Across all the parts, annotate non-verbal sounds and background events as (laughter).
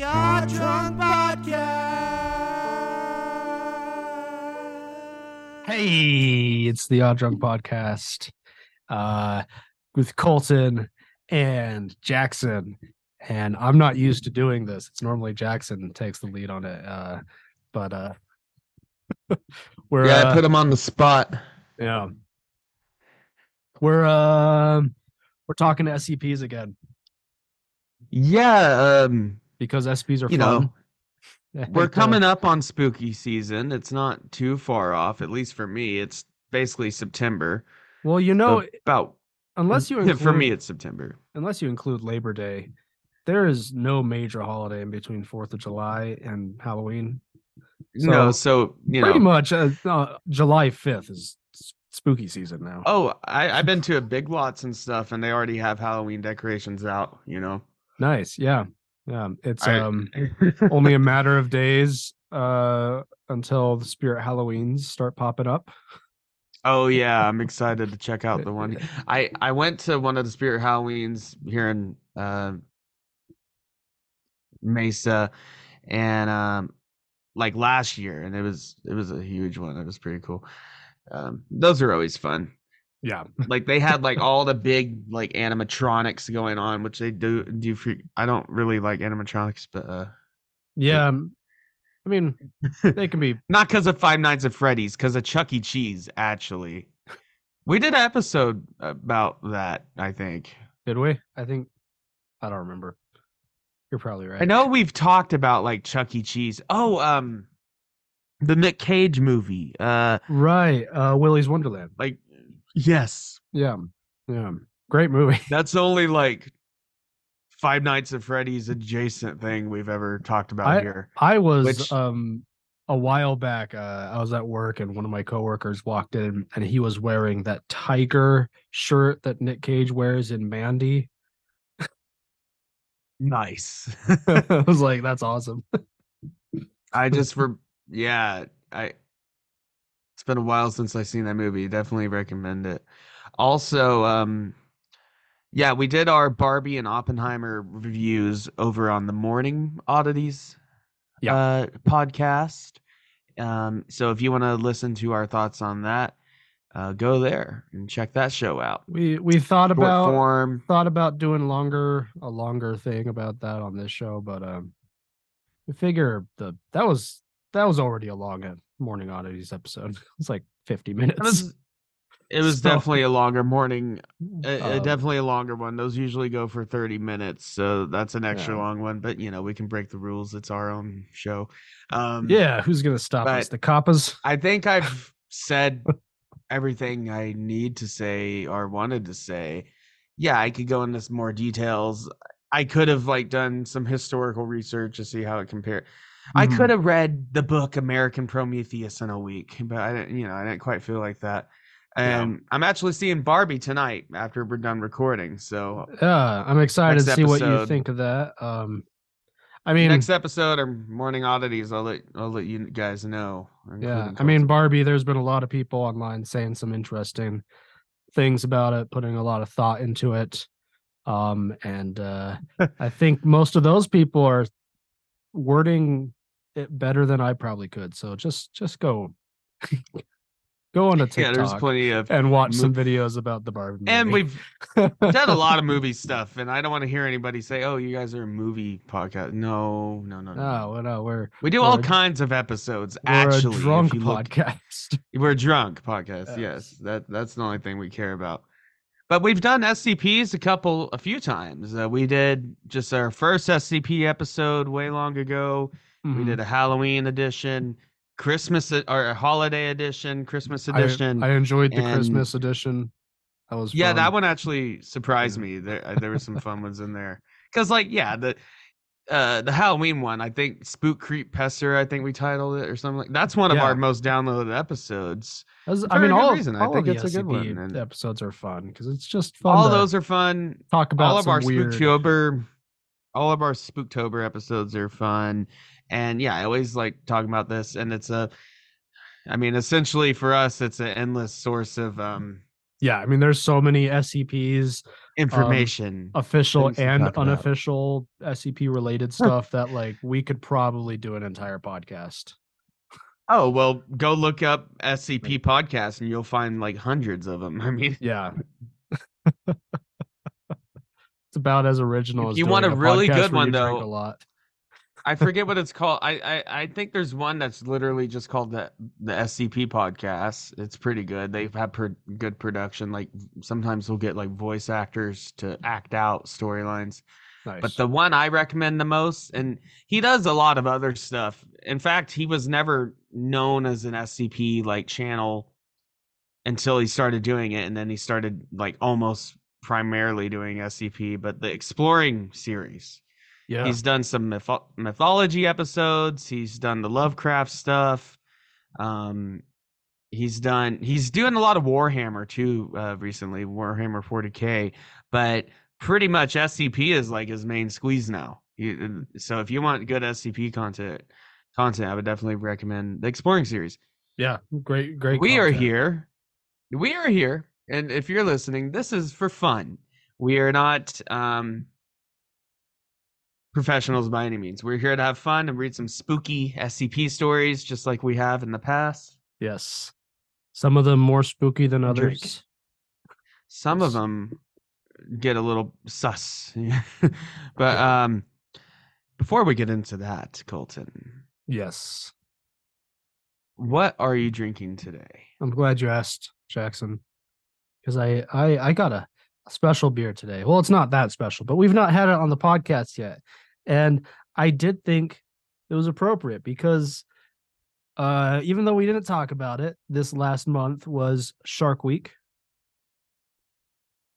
The Odd Drunk Podcast. Hey, it's the Odd Drunk Podcast uh, with Colton and Jackson. And I'm not used to doing this. It's normally Jackson takes the lead on it. Uh, but uh, (laughs) we're yeah, uh, I put him on the spot. yeah, we're uh, we're talking to SCPs again Yeah, um, because SCPs are you fun. know, (laughs) (laughs) we're coming up on spooky season. It's not too far off, at least for me. It's basically September. Well, you know, about unless you include, (laughs) for me, it's September. unless you include Labor Day, there is no major holiday in between Fourth of July and Halloween. no, So, so you Pretty know. much, uh, uh, July fifth is spooky season now. Oh, I, I've been to a Big Lots and stuff, and they already have Halloween decorations out. You know, Nice, yeah, yeah. It's I- um (laughs) only a matter of days uh until the Spirit Halloweens start popping up. Oh (laughs) yeah, I'm excited to check out the one. (laughs) I I went to one of the Spirit Halloweens here in uh, Mesa, and um, like last year, and it was it was a huge one. It was pretty cool. Um, those are always fun. Yeah, (laughs) Like they had like all the big like animatronics going on, which they do do. For, I don't really like animatronics, but uh, yeah. um, I mean, they can be. (laughs) not because of Five Nights at Freddy's, because of Chuck E. Cheese. Actually, we did an episode about that. I think. Did we? I think I don't remember. You're probably right. I know we've talked about like Chuck E. Cheese. Oh, um, the Nick Cage movie. Uh, Right, uh, Willy's Wonderland. like yes, Yeah, yeah. Great movie. (laughs) that's only like Five Nights at Freddy's adjacent thing we've ever talked about here. I was Which- um a while back. Uh, I was at work and one of my coworkers walked in and he was wearing that tiger shirt that Nick Cage wears in Mandy. Nice. (laughs) I (laughs) was like, "That's awesome." I just for yeah, I it's been a while since I've seen that movie. Definitely recommend it. Also, um yeah, we did our Barbie and Oppenheimer reviews over on the Morning Oddities Yeah. uh podcast. Um so if you want to listen to our thoughts on that, uh go there and check that show out. We we thought Short about form. thought about doing longer a longer thing about that on this show, but um, we figure the that was that was already a long morning oddities episode. (laughs) It's like fifty It minutes. was, it was So- definitely a longer morning A, a Um, definitely a longer one. Those usually go for 30 minutes, so that's an extra Yeah. long one. But you know, we can break the rules. It's our own show. Um, Yeah, who's gonna stop us? The coppas. I think (laughs) I've said everything I need to say or wanted to say. Yeah, I could go into some more details. I could have like done some historical research to see how it compared. I Mhm. could have read the book American Prometheus in a week, but I didn't. You know, I didn't quite feel like that. Yeah. And I'm actually seeing Barbie tonight after we're done recording. So Yeah, I'm excited to see what you think of that. Um, I mean, next episode or morning oddities, I'll let I'll let you guys know. yeah, I mean Barbie. There's been a lot of people online saying some interesting things about it, putting a lot of thought into it. Um, and uh, (laughs) I think most of those people are wording it better than I probably could. So just just go (laughs) go on to yeah, there's TikTok plenty of and watch some videos about the Barbie. and we've done a lot of (laughs) movie stuff, and I don't want to hear anybody say, "Oh, you guys are a movie podcast." No, no, no, no. No, no, we're we do all we're a- kinds of episodes. we're Actually, a drunk look- podcast. (laughs) We're a drunk podcast. Yes. Yes, that that's the only thing we care about. But we've done SCPs a couple, a few times. Uh, we did just our first SCP episode way long ago. We Mhm. did a Halloween edition, Christmas or a holiday edition, Christmas edition. I, enjoyed the and- Christmas edition. That was yeah, that one actually surprised Yeah. me. There, uh, there were some (laughs) fun ones in there. Because, like, yeah, the uh the Halloween one. I think Spook Creep Pester. I think we titled it or something like. That's one of Yeah. our most downloaded episodes. I mean, all, reason. I all think of it's the a good one, and- episodes are fun because it's just fun. all those are fun. talk about all of some our weird. Spooktober, all of our Spooktober episodes are fun, and yeah, I always like talking about this, and it's a, I mean, essentially for us, it's an endless source of um Yeah, I mean, there's so many SCPs, information. official and talk about. unofficial SCP related stuff that like we could probably do an entire podcast. oh well, go look up SCP podcast, and you'll find like hundreds of them. I mean, Yeah. (laughs) it's about as original as you want a really podcast good one, though, a lot. I forget what (laughs) it's called. I, I I think there's one that's literally just called the the SCP podcast. It's pretty good. They've had pro- good production. Like sometimes we'll get like voice actors to act out storylines. Nice. But the one I recommend the most, and he does a lot of other stuff. In fact, he was never known as an SCP like channel until he started doing it, and then he started like almost primarily doing SCP. But the exploring series. yeah, He's done some mytho- mythology episodes. He's done the Lovecraft stuff. Um, he's done. He's doing a lot of Warhammer too. Uh, recently, Warhammer 40k. But pretty much SCP is like his main squeeze now. So if you want good SCP content, content, I would definitely recommend the Exploring series. yeah, great, great. we are here. We are here, and if you're listening, this is for fun. We are not um, professionals by any means. We're here to have fun and read some spooky SCP stories, just like we have in the past. Yes, some of them more spooky than drink. others. Some of them get a little sus. (laughs) but um, before we get into that, Colton, Yes, what are you drinking today? I'm glad you asked, Jackson, because I, I I got a, a special beer today. Well, it's not that special, but we've not had it on the podcast yet, and I did think it was appropriate because, uh, even though we didn't talk about it, this last month was Shark Week.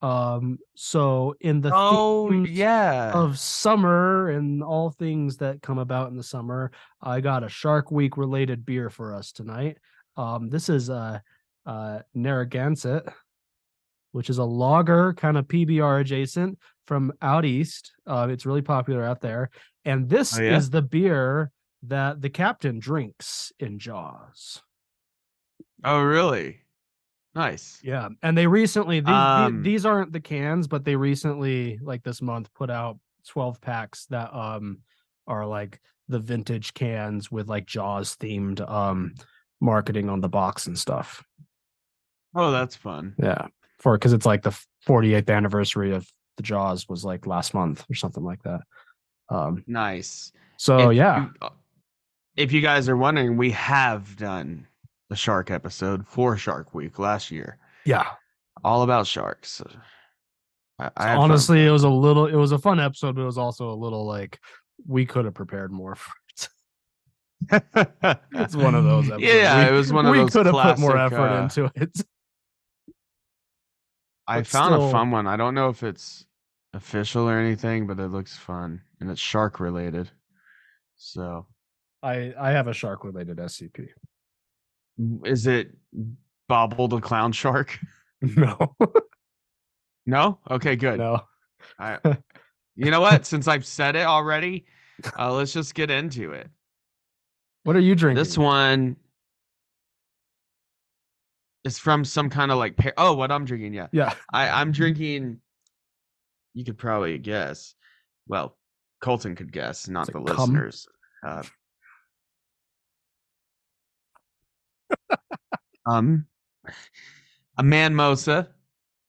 Um, so in the Oh yeah, of summer and all things that come about in the summer, I got a Shark Week related beer for us tonight. Um, this is uh, uh, Narragansett, which is a lager kind of PBR adjacent from out east. Uh, it's really popular out there, and this Oh, yeah? is the beer that the captain drinks in Jaws. oh really? Nice. Yeah, and they recently these Um, these aren't the cans, but they recently like this month put out 12 packs that um are like the vintage cans with like Jaws themed um marketing on the box and stuff. Oh, that's fun. Yeah, for because it's like the 48th anniversary of the Jaws was like last month or something like that. Um, Nice. so If yeah, you- uh, if you guys are wondering, we have done a shark episode for Shark Week last year, yeah. all about sharks. I, I had fun. Honestly, it was a little, it was a fun episode, but it was also a little like we could have prepared more for it. (laughs) It's one of those episodes. Yeah, We- it was one of we those. We could have put more effort uh, into it. I but found a fun one. I don't know if it's official or anything, but it looks fun and it's shark related. So, I I have a shark related SCP. is it Bobble the clown shark? (laughs) (laughs) No, No. Okay, good. no. I, (laughs) you know what? Since I've said it already, uh, let's just get into it. What are you drinking? This one is from some kind of like par- oh, what I'm drinking. Yeah, Yeah. I I'm drinking. You could probably guess. Well, Colton could guess, not the cum? listeners. Uh, um, a manmosa,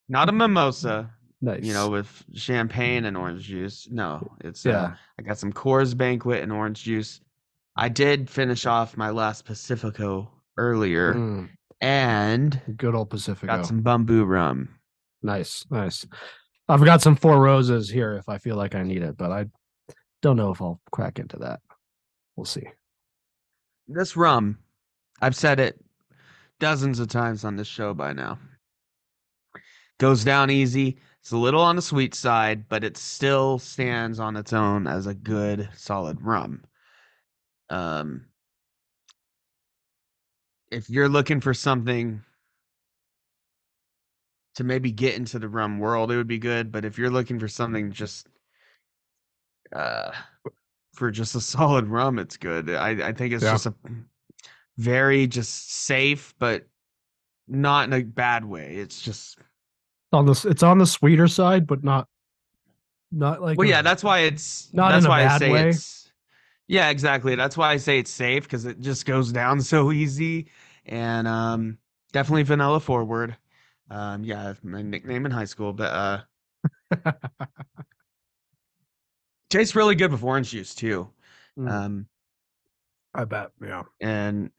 not a mimosa. Nice. You know, with champagne and orange juice. No, it's Yeah. uh, I got some Coors Banquet and orange juice. I did finish off my last Pacifico earlier, Mm, and good old Pacifico. got some Bumbu rum. Nice, nice. I've got some four roses here if I feel like I need it, but I don't know if I'll crack into that. We'll see. This rum, I've said it dozens of times on this show by now. Goes down easy, It's a little on the sweet side, but it still stands on its own as a good solid rum. Um, if you're looking for something to maybe get into the rum world, it would be good. But if you're looking for something just uh for just a (laughs) solid rum, it's good. I, I think it's Yeah. just a very just safe, but not in a bad way. It's just on the it's on the sweeter side, but not not like well, a- yeah, that's why it's Not that's in a why I bad say way. it's yeah, exactly. That's why I say it's safe because it just goes down (laughs) so easy and um definitely vanilla forward. Um yeah, my nickname in high school, but uh (laughs) tastes really good with orange juice too. Mm. Um I bet. Yeah. and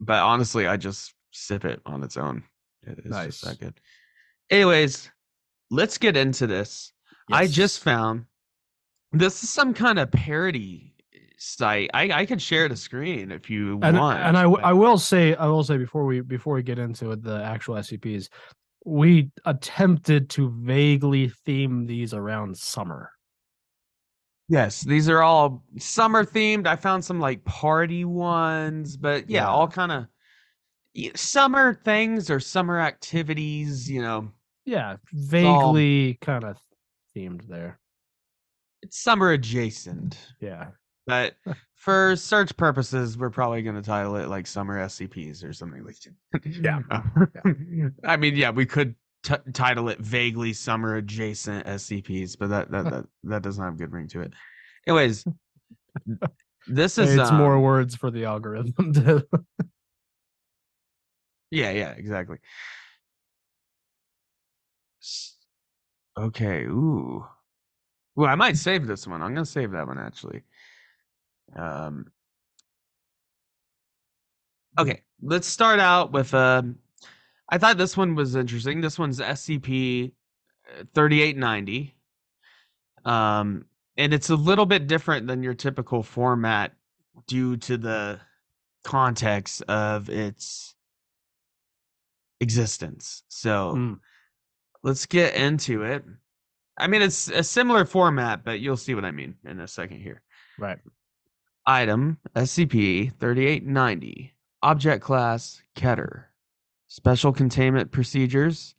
but honestly, I just sip it on its own. It is Nice. just that good. Anyways, let's get into this. I just found this is some kind of parody site. I I could share the screen if you and want. and I, I will say I will say before we before we get into the actual SCPs, we attempted to vaguely theme these around summer. yes, these are all summer themed. I found some like party ones, but yeah, Yeah. all kind of summer things or summer activities. You know, Yeah, vaguely kind of themed there. it's summer adjacent. Yeah. But (laughs) for search purposes, we're probably going to title it like Summer SCPs or something like that. (laughs) Yeah. (laughs) I mean, yeah, we could t- title it vaguely Summer Adjacent SCPs, but that that that, that doesn't have a good ring to it. Anyways, this is it's more um, words for the algorithm. to- Yeah, yeah, exactly. Okay, ooh. Well, I might save this one. I'm gonna save that one actually. Um Okay, let's start out with um I thought this one was interesting. This one's SCP uh, 3890. Um and it's a little bit different than your typical format due to the context of its existence. So Mm. let's get into it. I mean, it's a similar format, but you'll see what I mean in a second here. right. Item SCP 3890. Object class Keter. Special containment procedures.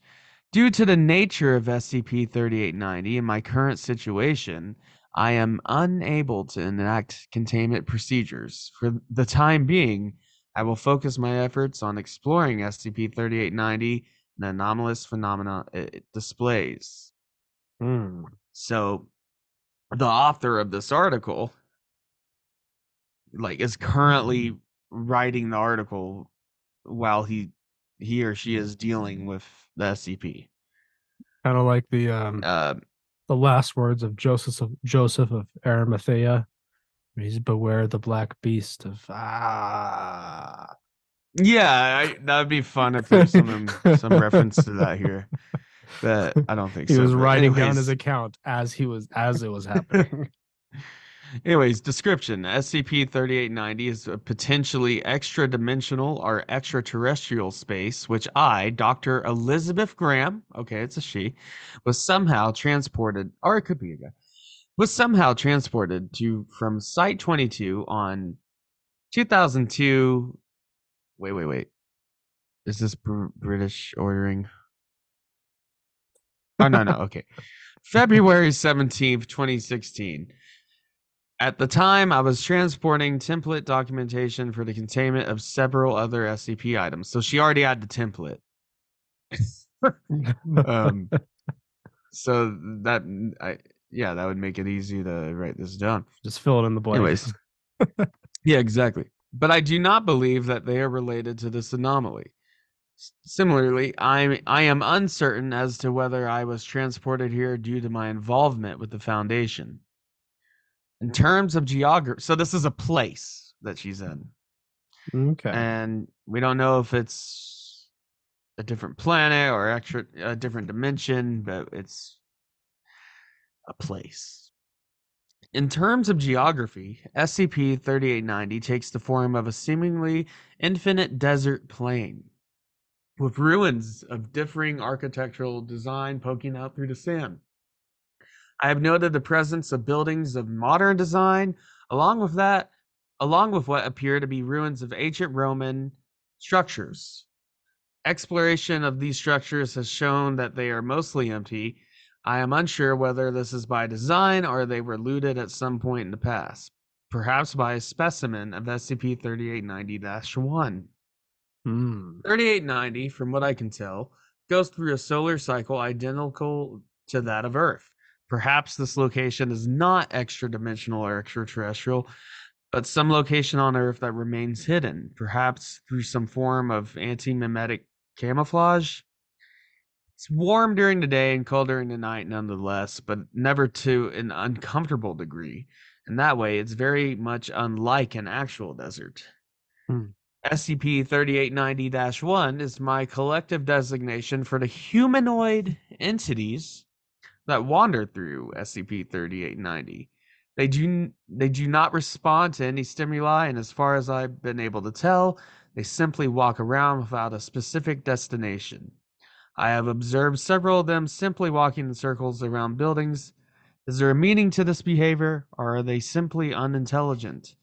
Due to the nature of SCP 3890 and my current situation, I am unable to enact containment procedures. For the time being, I will focus my efforts on exploring SCP 3890 and the anomalous phenomena it displays. Mm. So the author of this article like is currently writing the article while he he or she is dealing with the SCP. Kind of like the um Uh, the last words of Joseph of Joseph of Arimathea. He's beware the black beast of ah. yeah, that would be fun if there's some some reference to that here. But (laughs) I don't think He so. was writing down his account as he was as it was (laughs) happening. Anyways, description SCP 3890 is a potentially extra dimensional or extraterrestrial space, which I, Dr. Elizabeth Graham, okay, it's a she, was somehow transported, or it could be a guy, was somehow transported to from Site 22 on 2002. Wait, wait, wait. Is this Br- British ordering? Oh, no, no, okay. (laughs) February 17th, 2016. At the time, I was transporting template documentation for the containment of several other SCP items. So she already had the template. (laughs) um, so that I yeah, that would make it easy to write this down. Just fill it in the blank. Anyways, (laughs) yeah, exactly. But I do not believe that they are related to this anomaly. Similarly, I I am uncertain as to whether I was transported here due to my involvement with the Foundation. In terms of geography, so this is a place that she's in, okay. and we don't know if it's a different planet or extra a different dimension, but it's a place. In terms of geography, SCP 3890 takes the form of a seemingly infinite desert plain. with ruins of differing architectural design poking out through the sand. I have noted the presence of buildings of modern design, along with that, along with what appear to be ruins of ancient Roman structures. Exploration of these structures has shown that they are mostly empty. I am unsure whether this is by design or they were looted at some point in the past, perhaps by a specimen of SCP 3890 1. Hmm. 3890, from what I can tell, goes through a solar cycle identical to that of Earth. Perhaps this location is not extra dimensional or extraterrestrial, but some location on Earth that remains hidden, perhaps through some form of anti memetic camouflage. It's warm during the day and cold during the night, nonetheless, but never to an uncomfortable degree. And that way, it's very much unlike an actual desert. Hmm. SCP 3890 1 is my collective designation for the humanoid entities that wander through SCP 3890. They do, they do not respond to any stimuli, and as far as I've been able to tell, they simply walk around without a specific destination. I have observed several of them simply walking in circles around buildings. Is there a meaning to this behavior, or are they simply unintelligent?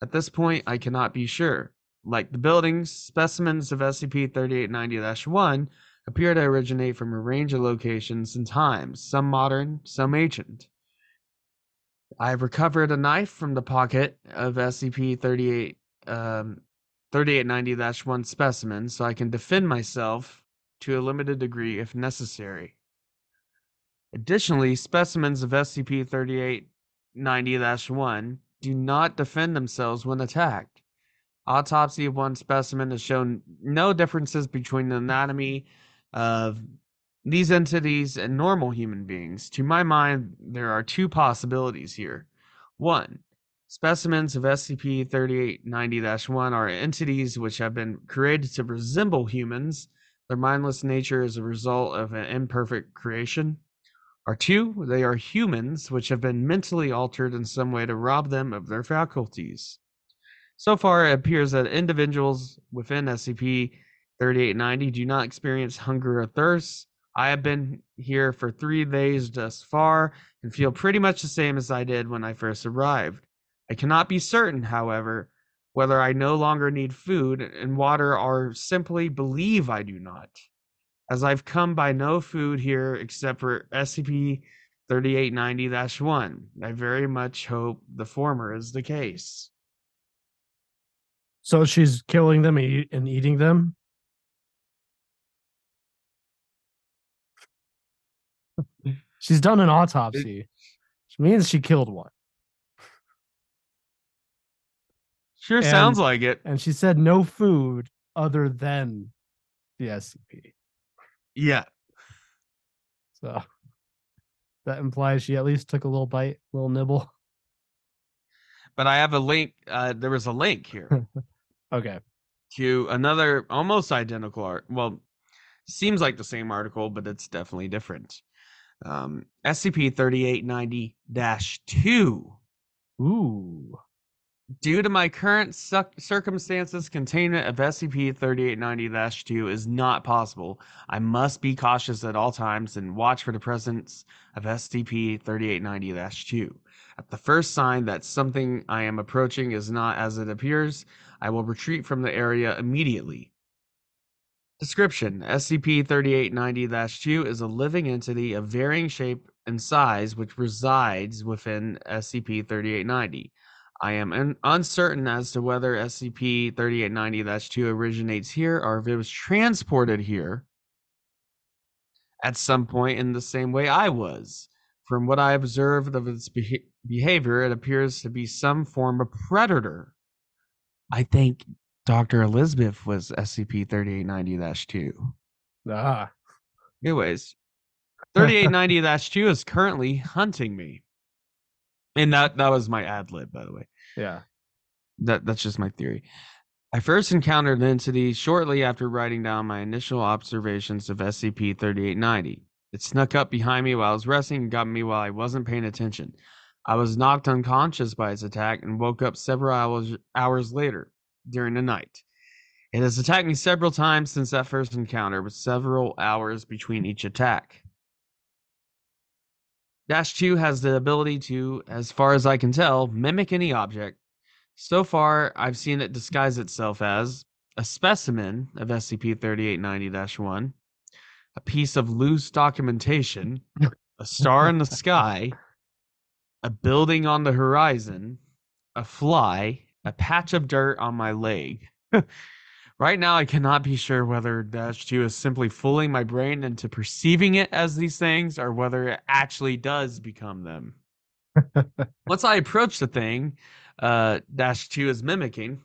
At this point, I cannot be sure. Like the buildings, specimens of SCP 3890 1 appear to originate from a range of locations and times, some modern, some ancient. I have recovered a knife from the pocket of SCP 38 um, 3890 1 specimen so I can defend myself to a limited degree if necessary. Additionally, specimens of SCP 3890 1 do not defend themselves when attacked. Autopsy of one specimen has shown no differences between the anatomy of these entities and normal human beings. To my mind, there are two possibilities here. One, specimens of SCP 3890 1 are entities which have been created to resemble humans. Their mindless nature is a result of an imperfect creation. Or two, they are humans which have been mentally altered in some way to rob them of their faculties. So far, it appears that individuals within SCP 3890 do not experience hunger or thirst. I have been here for three days thus far and feel pretty much the same as I did when I first arrived. I cannot be certain, however, whether I no longer need food and water or simply believe I do not. As I've come by no food here except for SCP 3890 1, I very much hope the former is the case. So she's killing them and eating them. She's done an autopsy. Which means she killed one. Sure sounds like it. And she said no food other than the SCP. Yeah. So that implies she at least took a little bite, a little nibble. But I have a link. Uh, there was a link here (laughs) Okay. to another almost identical art. Well, seems like the same article, but it's definitely different. Um, SCP 3890 2. Ooh. Due to my current suc- circumstances, containment of SCP 3890 2 is not possible. I must be cautious at all times and watch for the presence of SCP 3890 2. At the first sign that something I am approaching is not as it appears, I will retreat from the area immediately. Description SCP 3890 2 is a living entity of varying shape and size which resides within SCP 3890. I am un- uncertain as to whether SCP 3890 2 originates here or if it was transported here at some point in the same way I was. From what I observed of its beha- behavior, it appears to be some form of predator. I think Dr. Elizabeth was SCP 3890 2. Ah. Anyways, (laughs) 3890 2 is currently hunting me. And that, that was my ad lib, by the way. Yeah. That that's just my theory. I first encountered the entity shortly after writing down my initial observations of SCP-3890. It snuck up behind me while I was resting and got me while I wasn't paying attention. I was knocked unconscious by its attack and woke up several hours hours later during the night. It has attacked me several times since that first encounter, with several hours between each attack. Dash 2 has the ability to, as far as I can tell, mimic any object. So far, I've seen it disguise itself as a specimen of SCP 3890 1, a piece of loose documentation, a star in the (laughs) sky, a building on the horizon, a fly, a patch of dirt on my leg. (laughs) right now, I cannot be sure whether Dash 2 is simply fooling my brain into perceiving it as these things or whether it actually does become them. (laughs) Once I approach the thing, uh, Dash 2 is mimicking,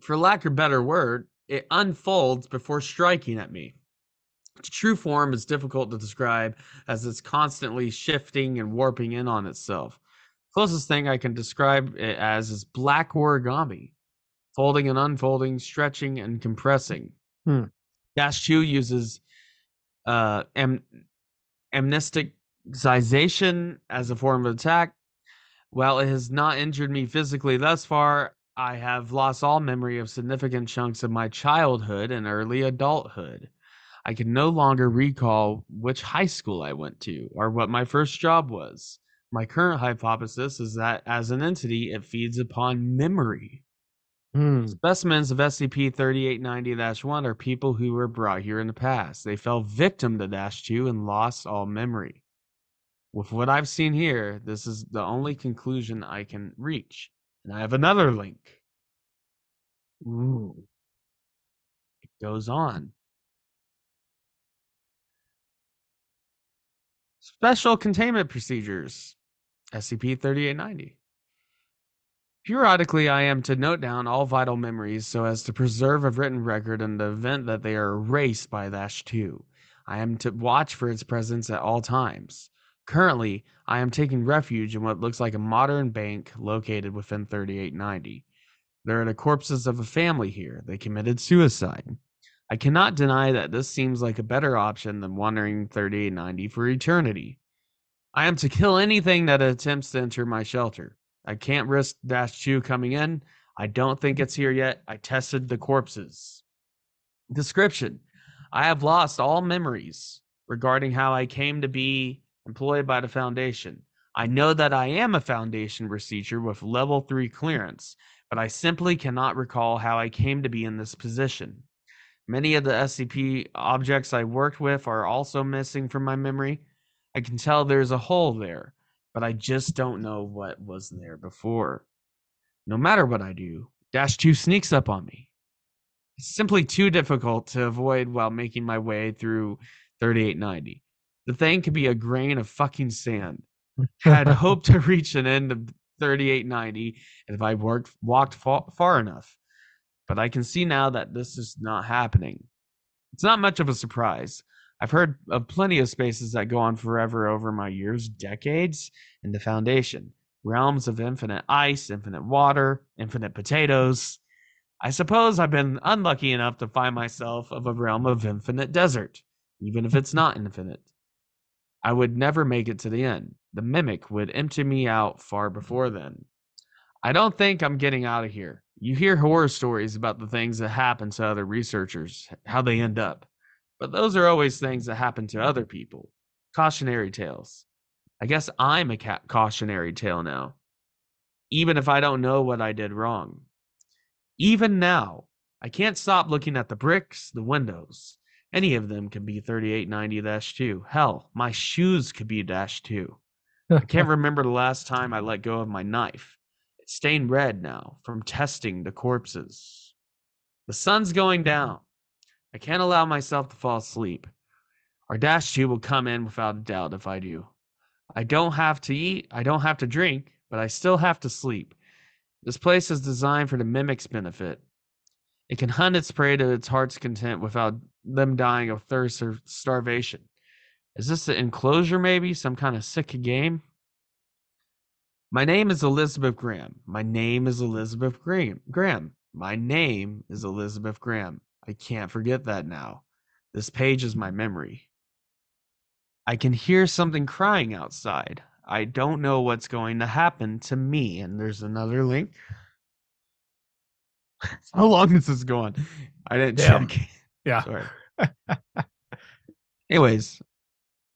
for lack of a better word, it unfolds before striking at me. Its true form is difficult to describe as it's constantly shifting and warping in on itself. Closest thing I can describe it as is black origami, folding and unfolding, stretching and compressing. Hmm. Dash 2 uses uh, am- amnesticization as a form of attack. While it has not injured me physically thus far, I have lost all memory of significant chunks of my childhood and early adulthood. I can no longer recall which high school I went to or what my first job was. My current hypothesis is that as an entity, it feeds upon memory. Hmm. Specimens of SCP 3890 1 are people who were brought here in the past. They fell victim to Dash 2 and lost all memory. With what I've seen here, this is the only conclusion I can reach. And I have another link. Ooh. It goes on. Special containment procedures. SCP 3890. Periodically, I am to note down all vital memories so as to preserve a written record in the event that they are erased by Dash 2. I am to watch for its presence at all times. Currently, I am taking refuge in what looks like a modern bank located within 3890. There are the corpses of a family here. They committed suicide. I cannot deny that this seems like a better option than wandering 3890 for eternity. I am to kill anything that attempts to enter my shelter. I can't risk Dash 2 coming in. I don't think it's here yet. I tested the corpses. Description I have lost all memories regarding how I came to be employed by the Foundation. I know that I am a Foundation researcher with level 3 clearance, but I simply cannot recall how I came to be in this position. Many of the SCP objects I worked with are also missing from my memory. I can tell there's a hole there, but I just don't know what was there before. No matter what I do, Dash 2 sneaks up on me. It's simply too difficult to avoid while making my way through 3890. The thing could be a grain of fucking sand. I had (laughs) hoped to reach an end of 3890 if I worked, walked fa- far enough, but I can see now that this is not happening. It's not much of a surprise. I've heard of plenty of spaces that go on forever over my years, decades, in the Foundation. Realms of infinite ice, infinite water, infinite potatoes. I suppose I've been unlucky enough to find myself of a realm of infinite desert, even if it's not infinite. I would never make it to the end. The mimic would empty me out far before then. I don't think I'm getting out of here. You hear horror stories about the things that happen to other researchers, how they end up. But those are always things that happen to other people. Cautionary tales. I guess I'm a ca- cautionary tale now. Even if I don't know what I did wrong. Even now, I can't stop looking at the bricks, the windows. Any of them can be 3890 2. Hell, my shoes could be dash 2. I can't (laughs) remember the last time I let go of my knife. It's stained red now from testing the corpses. The sun's going down. I can't allow myself to fall asleep. Our dash 2 will come in without a doubt if I do. I don't have to eat, I don't have to drink, but I still have to sleep. This place is designed for the mimic's benefit. It can hunt its prey to its heart's content without them dying of thirst or starvation. Is this an enclosure, maybe? Some kind of sick game? My name is Elizabeth Graham. My name is Elizabeth Graham. Graham. My name is Elizabeth Graham. I can't forget that now. This page is my memory. I can hear something crying outside. I don't know what's going to happen to me. And there's another link. (laughs) how long is this going? I didn't Damn. check. (laughs) Yeah. Sorry. (laughs) Anyways,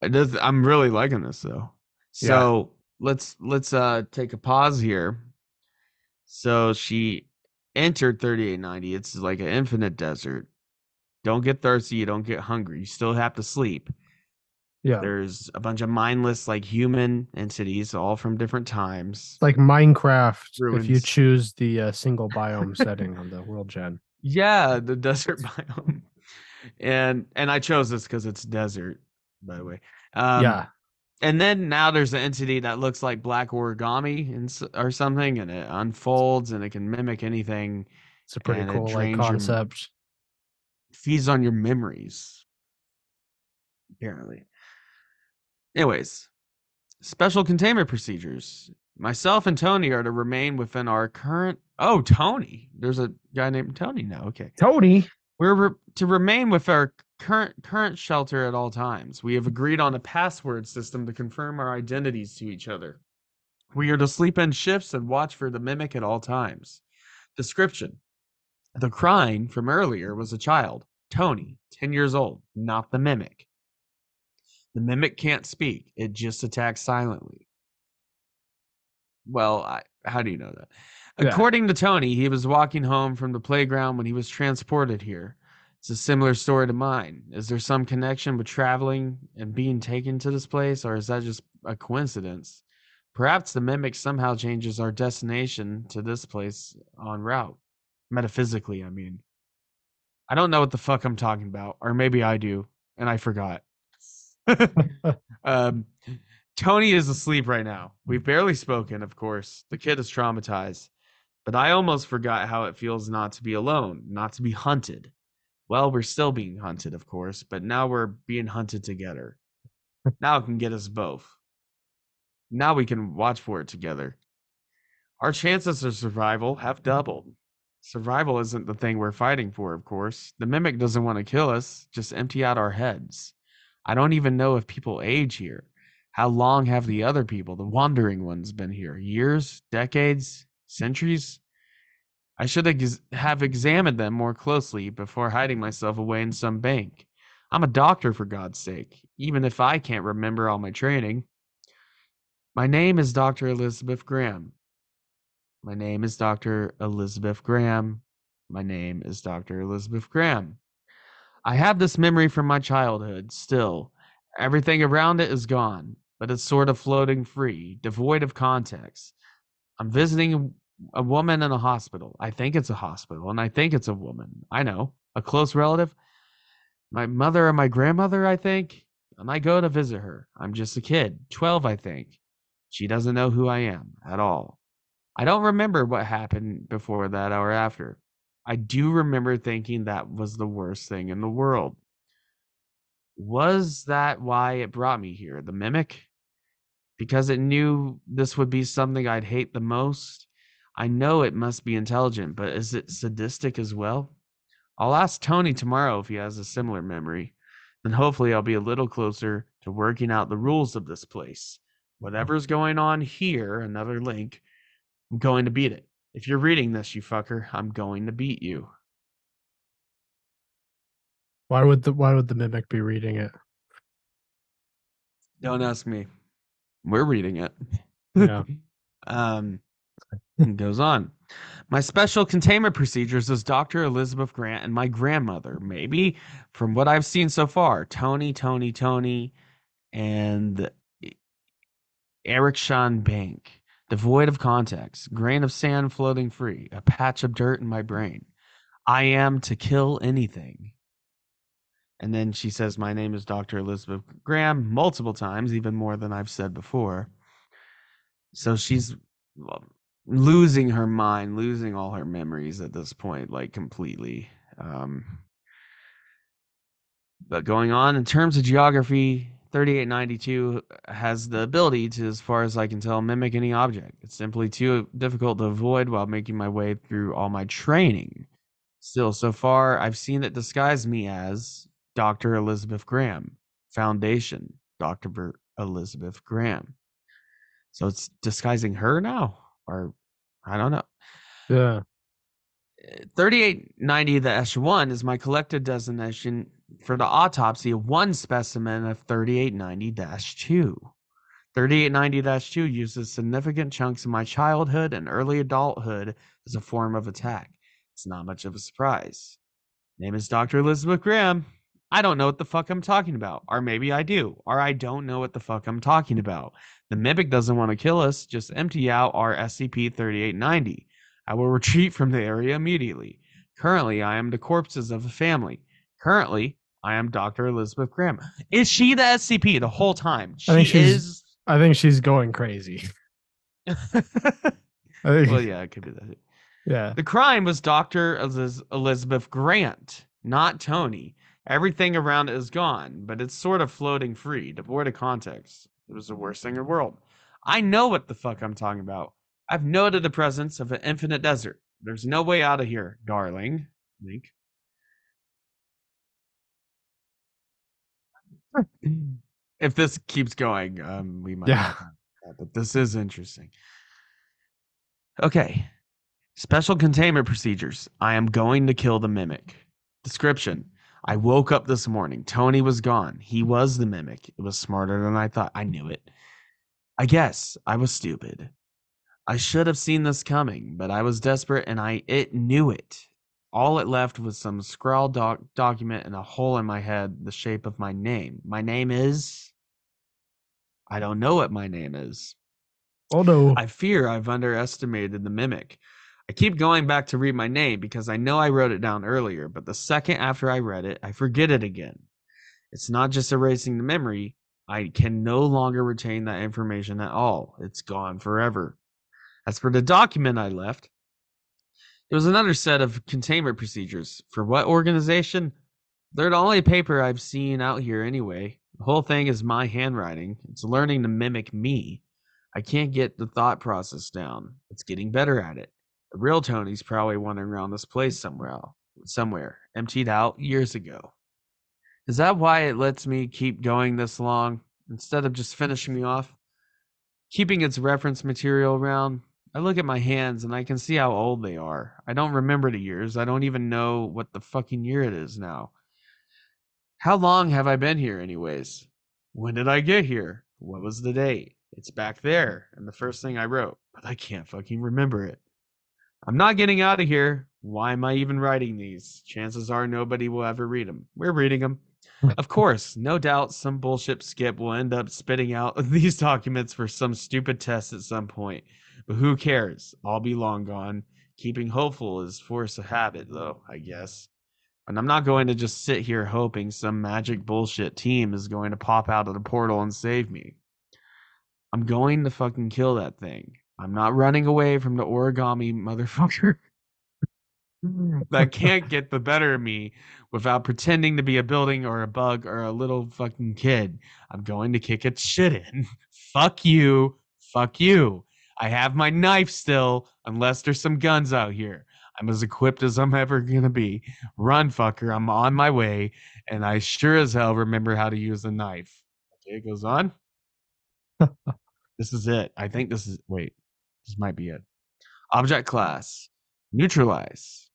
does, I'm really liking this though. Yeah. So let's let's uh take a pause here. So she entered 3890. It's like an infinite desert. Don't get thirsty. You don't get hungry. You still have to sleep. Yeah. There's a bunch of mindless, like human entities, all from different times. Like Minecraft if you choose the uh, single biome (laughs) setting on the world gen. Yeah, the desert (laughs) biome. And and I chose this because it's desert, by the way. Um, yeah. And then now there's an entity that looks like black origami and, or something, and it unfolds and it can mimic anything. It's a pretty cool like drains your- concept. feeds on your memories. Apparently. Anyways, special containment procedures. Myself and Tony are to remain within our current. Oh, Tony. There's a guy named Tony now. Okay. Tony. We're re- to remain with our current current shelter at all times. We have agreed on a password system to confirm our identities to each other. We are to sleep in shifts and watch for the mimic at all times. Description: The crying from earlier was a child, Tony, ten years old, not the mimic. The mimic can't speak; it just attacks silently. Well, I, how do you know that? Yeah. According to Tony, he was walking home from the playground when he was transported here. It's a similar story to mine. Is there some connection with traveling and being taken to this place, or is that just a coincidence? Perhaps the mimic somehow changes our destination to this place en route. Metaphysically, I mean. I don't know what the fuck I'm talking about, or maybe I do, and I forgot. (laughs) um, Tony is asleep right now. We've barely spoken, of course. The kid is traumatized. But I almost forgot how it feels not to be alone, not to be hunted. Well, we're still being hunted, of course, but now we're being hunted together. now it can get us both. Now we can watch for it together. Our chances of survival have doubled. Survival isn't the thing we're fighting for, of course. The mimic doesn't want to kill us, just empty out our heads. I don't even know if people age here. How long have the other people, the wandering ones, been here? Years? Decades? Centuries? I should ex- have examined them more closely before hiding myself away in some bank. I'm a doctor, for God's sake, even if I can't remember all my training. My name is Dr. Elizabeth Graham. My name is Dr. Elizabeth Graham. My name is Dr. Elizabeth Graham. I have this memory from my childhood still. Everything around it is gone, but it's sort of floating free, devoid of context. I'm visiting a woman in a hospital. I think it's a hospital, and I think it's a woman. I know, a close relative. My mother or my grandmother, I think. And I go to visit her. I'm just a kid, 12, I think. She doesn't know who I am at all. I don't remember what happened before that or after. I do remember thinking that was the worst thing in the world. Was that why it brought me here? The mimic? Because it knew this would be something I'd hate the most? I know it must be intelligent, but is it sadistic as well? I'll ask Tony tomorrow if he has a similar memory. Then hopefully I'll be a little closer to working out the rules of this place. Whatever's going on here, another link, I'm going to beat it. If you're reading this, you fucker, I'm going to beat you. Why would the why would the mimic be reading it? Don't ask me. We're reading it. Yeah. (laughs) um, (laughs) it goes on. My special containment procedures is Dr. Elizabeth Grant and my grandmother. Maybe from what I've seen so far, Tony, Tony, Tony, and Eric Sean Bank. Devoid of context, grain of sand floating free, a patch of dirt in my brain. I am to kill anything. And then she says, My name is Dr. Elizabeth Graham, multiple times, even more than I've said before. So she's well, losing her mind, losing all her memories at this point, like completely. Um, but going on in terms of geography, 3892 has the ability to, as far as I can tell, mimic any object. It's simply too difficult to avoid while making my way through all my training. Still, so far, I've seen it disguise me as Dr. Elizabeth Graham, Foundation, Dr. Elizabeth Graham. So it's disguising her now, or I don't know. Yeah. Eh, 3890-1 is my collected designation for the autopsy of one specimen of 3890-2. 3890-2 uses significant chunks of my childhood and early adulthood as a form of attack. It's not much of a surprise. Name is Dr. Elizabeth Graham. I don't know what the fuck I'm talking about. Or maybe I do. Or I don't know what the fuck I'm talking about. The Mimic doesn't want to kill us. Just empty out our SCP 3890. I will (laughs) retreat from the area immediately. Currently, I am the corpses of a family. Currently, I am Dr. Elizabeth Graham. Is she the SCP the whole time? She I think she's- is. I think she's going crazy. (laughs) Well, yeah, it could be that. yeah. The crime was Dr. Elizabeth Grant, not Tony. Everything around it is gone, but it's sort of floating free, devoid of context. It was the worst thing in the world. I know what the fuck I'm talking about. I've noted the presence of an infinite desert. There's no way out of here, darling. Link. if this keeps going, um, we might. Yeah. that, But this is interesting. Okay. Special containment procedures. I am going to kill the mimic. Description. I woke up this morning. Tony was gone. He was the mimic. It was smarter than I thought. I knew it. I guess I was stupid. I should have seen this coming, but I was desperate and I it knew it. All it left was some scrawled doc- document and a hole in my head the shape of my name. My name is I don't know what my name is. Oh no. I fear I've underestimated the mimic. I keep going back to read my name because I know I wrote it down earlier, but the second after I read it, I forget it again. It's not just erasing the memory, I can no longer retain that information at all. It's gone forever. As for the document I left, it was another set of containment procedures. For what organization? They're the only paper I've seen out here anyway. The whole thing is my handwriting. It's learning to mimic me. I can't get the thought process down. It's getting better at it. The real Tony's probably wandering around this place somewhere, somewhere, emptied out years ago. Is that why it lets me keep going this long instead of just mm. finishing me off? Keeping its reference material around, I look at my hands and I can see how old they are. I don't remember the years. I don't even know what the fucking year it is now. How long have I been here, anyways? When did I get here? What was the date? It's back there, and the first thing I wrote, but I can't fucking remember it. I'm not getting out of here. Why am I even writing these? Chances are nobody will ever read them. We're reading them. Of (laughs) course, no doubt some bullshit skip will end up spitting out (laughs) these documents for some stupid test at some point. But who cares? I'll be long gone. Keeping hopeful is force of habit, though, I guess. And I'm not going to just sit here hoping some magic bullshit team is going to pop out of the portal and save me. I'm going to fucking kill that thing. I'm not running away from the origami motherfucker (laughs) that can't get the better of me without pretending to be a building or a bug or a little fucking kid. I'm going to kick its shit in. (laughs) Fuck you. Fuck you. I have my knife still, unless there's some guns out here. I'm as equipped as I'm ever gonna be. Run, fucker. I'm on my way, and I sure as hell remember how to use a knife. Okay, it goes on. (laughs) this is it. I think this is. Wait, this might be it. Object class neutralize.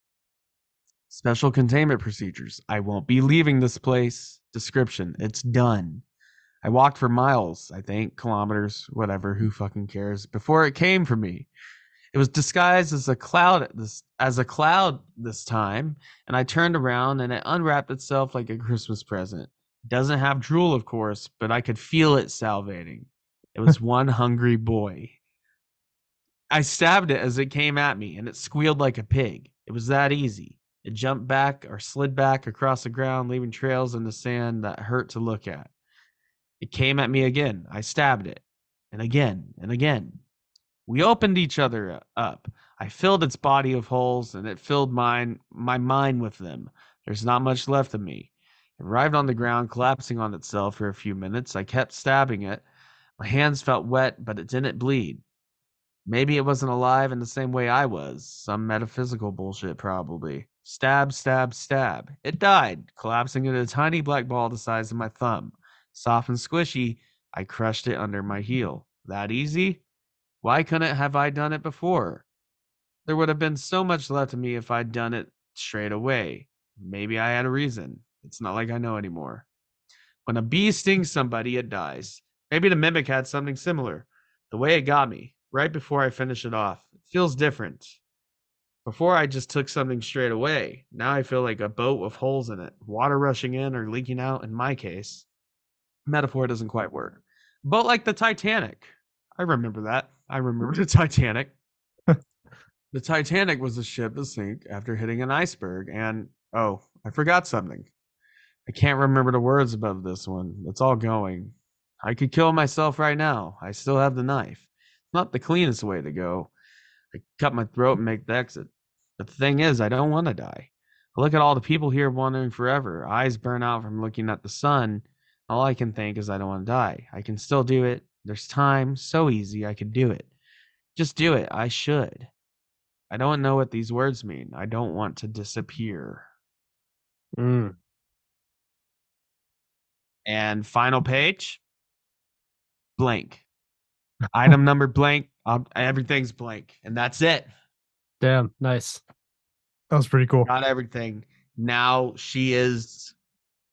Special containment procedures. I won't be leaving this place. Description. It's done. I walked for miles, I think, kilometers, whatever, who fucking cares, before it came for me. It was disguised as a cloud this as a cloud this time, and I turned around and it unwrapped itself like a Christmas present. Doesn't have drool, of course, but I could feel it salivating. It was (laughs) one hungry boy. I stabbed it as it came at me, and it squealed like a pig. It was that easy. It jumped back or slid back across the ground, leaving trails in the sand that hurt to look at. It came at me again. I stabbed it, and again, and again. We opened each other up. I filled its body with holes, and it filled mine, my mind with them. There's not much left of me. It arrived on the ground, collapsing on itself for a few minutes. I kept stabbing it. My hands felt wet, but it didn't bleed. Maybe it wasn't alive in the same way I was. Some metaphysical bullshit, probably. Stab, stab, stab. It died, collapsing into a tiny black ball the size of my thumb. Soft and squishy, I crushed it under my heel. That easy? Why couldn't I have I done it before? there would have been so much left of me if I'd done it straight away. Maybe I had a reason. It's not like I know anymore. When a bee stings somebody, it dies. Maybe the mimic had something similar. The way it got me, right before I finish it off, it feels different. Before I just took something straight away. Now I feel like a boat with holes in it, water rushing in or leaking out in my case. Metaphor doesn't quite work. But like the Titanic. I remember that. I remember the Titanic. (laughs) the Titanic was a ship that sank after hitting an iceberg. And oh, I forgot something. I can't remember the words above this one. It's all going. I could kill myself right now. I still have the knife. Not the cleanest way to go. I cut my throat and make the exit. But the thing is, I don't want to die. I look at all the people here wandering forever, eyes burn out from looking at the sun. All I can think is I don't want to die. I can still do it. There's time, so easy, I could do it. Just do it. I should. I don't know what these words mean. I don't want to disappear. Mm. And final page, blank. Item number blank. Um, everything's blank, and that's it. Damn, nice. That was pretty cool. Got everything. Now she is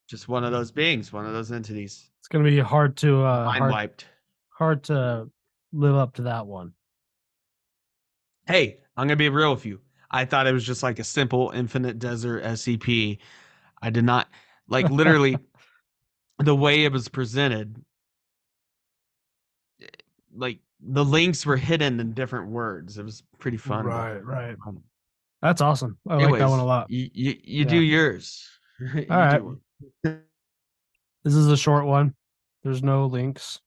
just one of those beings, one of those entities. It's gonna be hard to uh Mind hard, wiped. hard to live up to that one. Hey, I'm gonna be real with you. I thought it was just like a simple infinite desert SCP. I did not like literally (laughs) the way it was presented. Like the links were hidden in different words. It was pretty fun. Right, right. um, That's awesome. I like that one a lot. You you, you Yeah. do yours. (laughs) You All right. do (laughs) This is a short one. There's no links.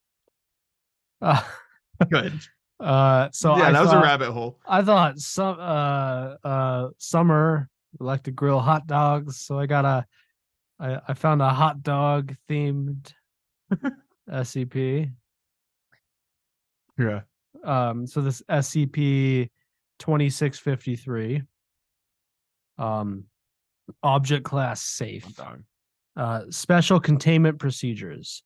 Uh, (laughs) Good. uh so yeah, I that was a rabbit hole. I thought some uh uh summer like to grill hot dogs, so I got a I, I found a hot dog themed SCP. Yeah. Um so this SCP 2653 um object class safe. Uh, special containment procedures.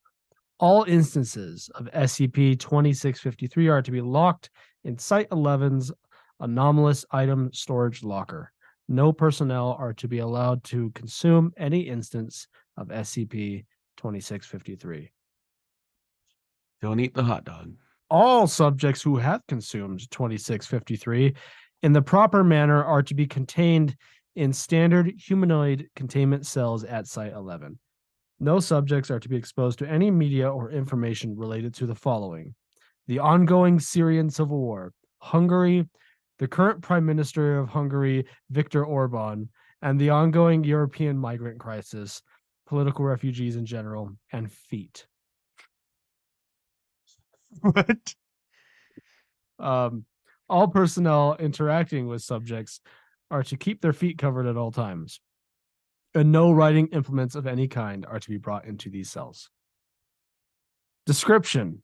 All instances of SCP 2653 are to be locked in Site 11's anomalous item storage locker. No personnel are to be allowed to consume any instance of SCP 2653. Don't eat the hot dog. All subjects who have consumed 2653 in the proper manner are to be contained in standard humanoid containment cells at Site 11. No subjects are to be exposed to any media or information related to the following the ongoing Syrian civil war, Hungary, the current Prime Minister of Hungary, Viktor Orban, and the ongoing European migrant crisis, political refugees in general, and feet. (laughs) What? Um, all personnel interacting with subjects are to keep their feet covered at all times, and no writing implements of any kind are to be brought into these cells. Description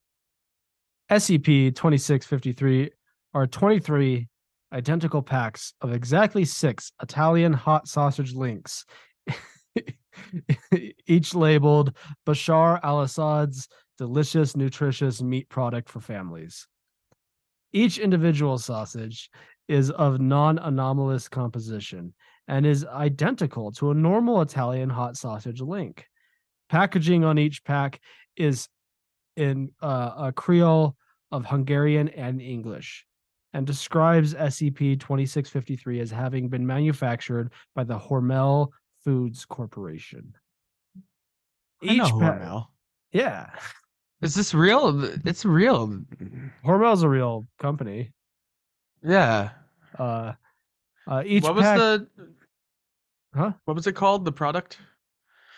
SCP 2653 are 23 identical packs of exactly six Italian hot sausage links, (laughs) each labeled Bashar al Assad's delicious, nutritious meat product for families. Each individual sausage is of non anomalous composition and is identical to a normal Italian hot sausage link. Packaging on each pack is in uh, a Creole of Hungarian and English and describes SCP 2653 as having been manufactured by the Hormel Foods Corporation. I know Each pa- Hormel. Yeah. Is this real? It's real. Hormel's a real company. Yeah. Uh, uh, each what was pack, the? Huh? What was it called? The product?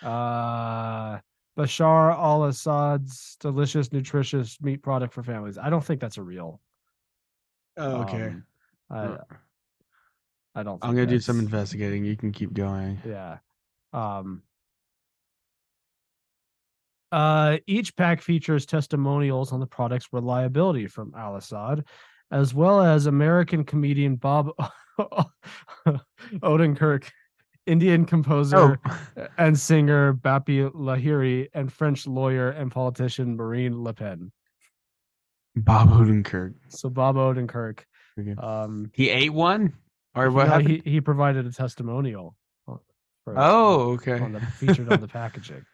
uh, Bashar al Assad's delicious, nutritious meat product for families. I don't think that's a real. Oh, um, I, I don't. I'm gonna do some investigating. You can keep going. Yeah. Um. Uh, each pack features testimonials on the product's reliability from Al Assad, as well as American comedian Bob (laughs) Odenkirk, Indian composer Oh, and singer Bappi Lahiri, and French lawyer and politician Marine Le Pen. Bob Odenkirk. So Bob Odenkirk. Um, He ate one, or what no, he he provided a testimonial. for- oh, okay. on the featured on the (laughs) packaging.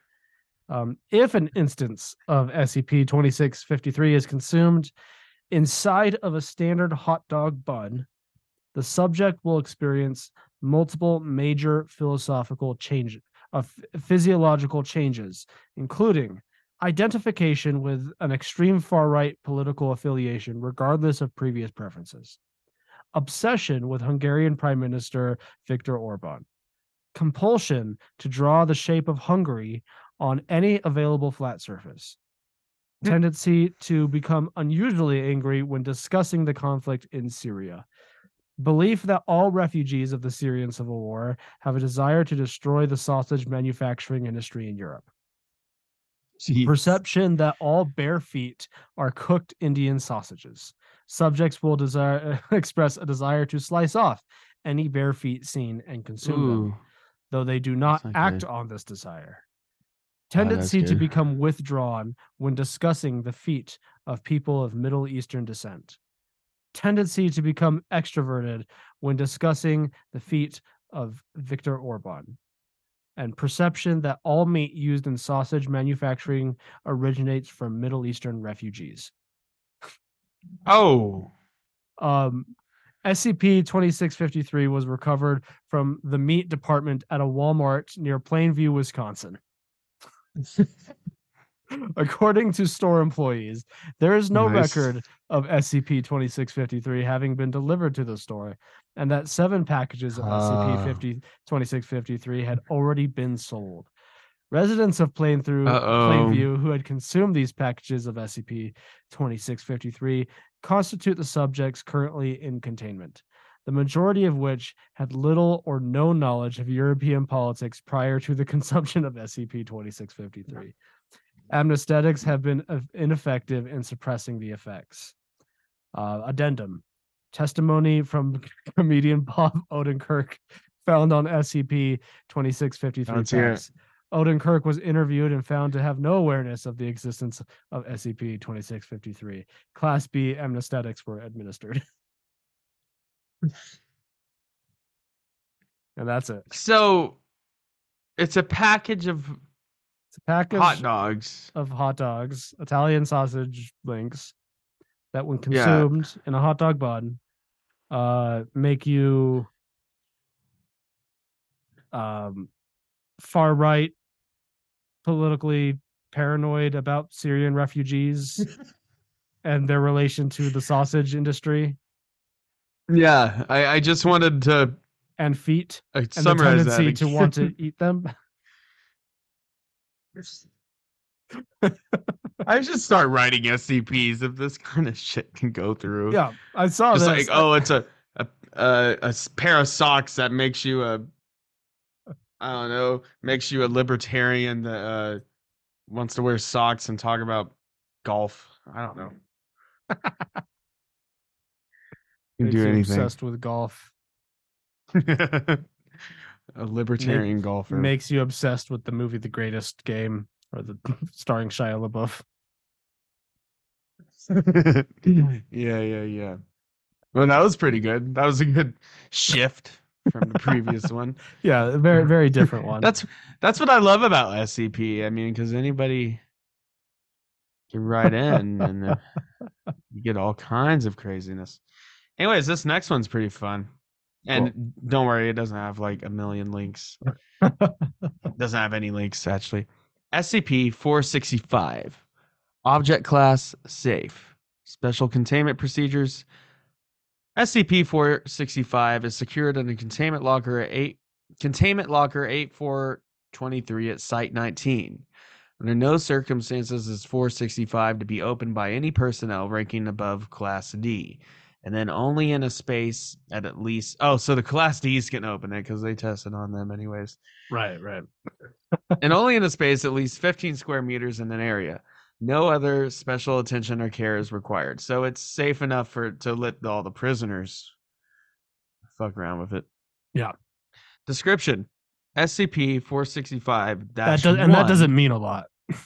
Um, if an instance of SCP 2653 is consumed inside of a standard hot dog bun, the subject will experience multiple major philosophical changes, of physiological changes, including identification with an extreme far right political affiliation, regardless of previous preferences, obsession with Hungarian Prime Minister Viktor Orban, compulsion to draw the shape of Hungary on any available flat surface, hmm. tendency to become unusually angry when discussing the conflict in Syria, belief that all refugees of the Syrian civil war have a desire to destroy the sausage manufacturing industry in Europe, Jeez. perception that all bare feet are cooked Indian sausages. Subjects will desire (laughs) express a desire to slice off any bare feet seen and consume them though they do not not act good. on this desire. Oh, Tendency to become withdrawn when discussing the feet of people of Middle Eastern descent. Tendency to become extroverted when discussing the feet of Viktor Orban. And perception that all meat used in sausage manufacturing originates from Middle Eastern refugees. Oh, Um, SCP 2653 was recovered from the meat department at a Walmart near Plainview, Wisconsin. (laughs) According to store employees, there is no Nice. record of SCP 2653 having been delivered to the store, and that seven packages of SCP Ah. 50 2653 had already been sold. Residents of Plain through. Plainview who had consumed these packages of SCP 2653 constitute the subjects currently in containment, the majority of which had little or no knowledge of European politics prior to the (laughs) consumption of SCP 2653. Amnesthetics have been ineffective in suppressing the effects. Uh, addendum testimony from (laughs) comedian Bob Odenkirk found on SCP 2653 Let's hear it. packs. Odenkirk was interviewed and found to have no awareness of the existence of SCP 2653. Class B amnesthetics were administered. (laughs) and that's it. so it's a package of It's a package hot dogs. of hot dogs, Italian sausage links that, when Yeah. consumed in a hot dog bun, uh, make you um, far right, politically paranoid about Syrian refugees (laughs) and their relation to the sausage industry Yeah, I, I just wanted to and feet uh, and the summarize that. tendency to want to (laughs) eat them. I should start writing SCPs if this kind of shit can go through. Yeah, I saw just this. like oh, it's a a a pair of socks that makes you a I don't know makes you a libertarian that uh, wants to wear socks and talk about golf. I don't know. (laughs) Can makes do anything. obsessed with golf. (laughs) a libertarian golfer. makes you obsessed with the movie The Greatest Game or the (laughs) starring Shia LaBeouf. (laughs) yeah, yeah, yeah. Well, that was pretty good. That was a good shift from the previous one. Yeah, very very different one. That's that's what I love about SCP. I mean, because anybody can write in and uh, you get all kinds of craziness. Anyways, this next one's pretty fun. And don't worry, it doesn't have like a million links. (laughs) doesn't have any links actually. SCP 465. Object class safe. Special containment procedures. SCP 465 is secured in a containment locker at 8 containment locker 8423 at site 19. Under no circumstances is 465 to be opened by any personnel ranking above class D. And then only in a space at at least oh, so the class D's can open it because they tested on them anyways right, right. and (laughs) only in a space at least 15 square meters in an area. No other special attention or care is required. So it's safe enough for to let all the prisoners fuck around with it. Yeah. Description: SCP 465 That does, and that doesn't mean a lot. (laughs)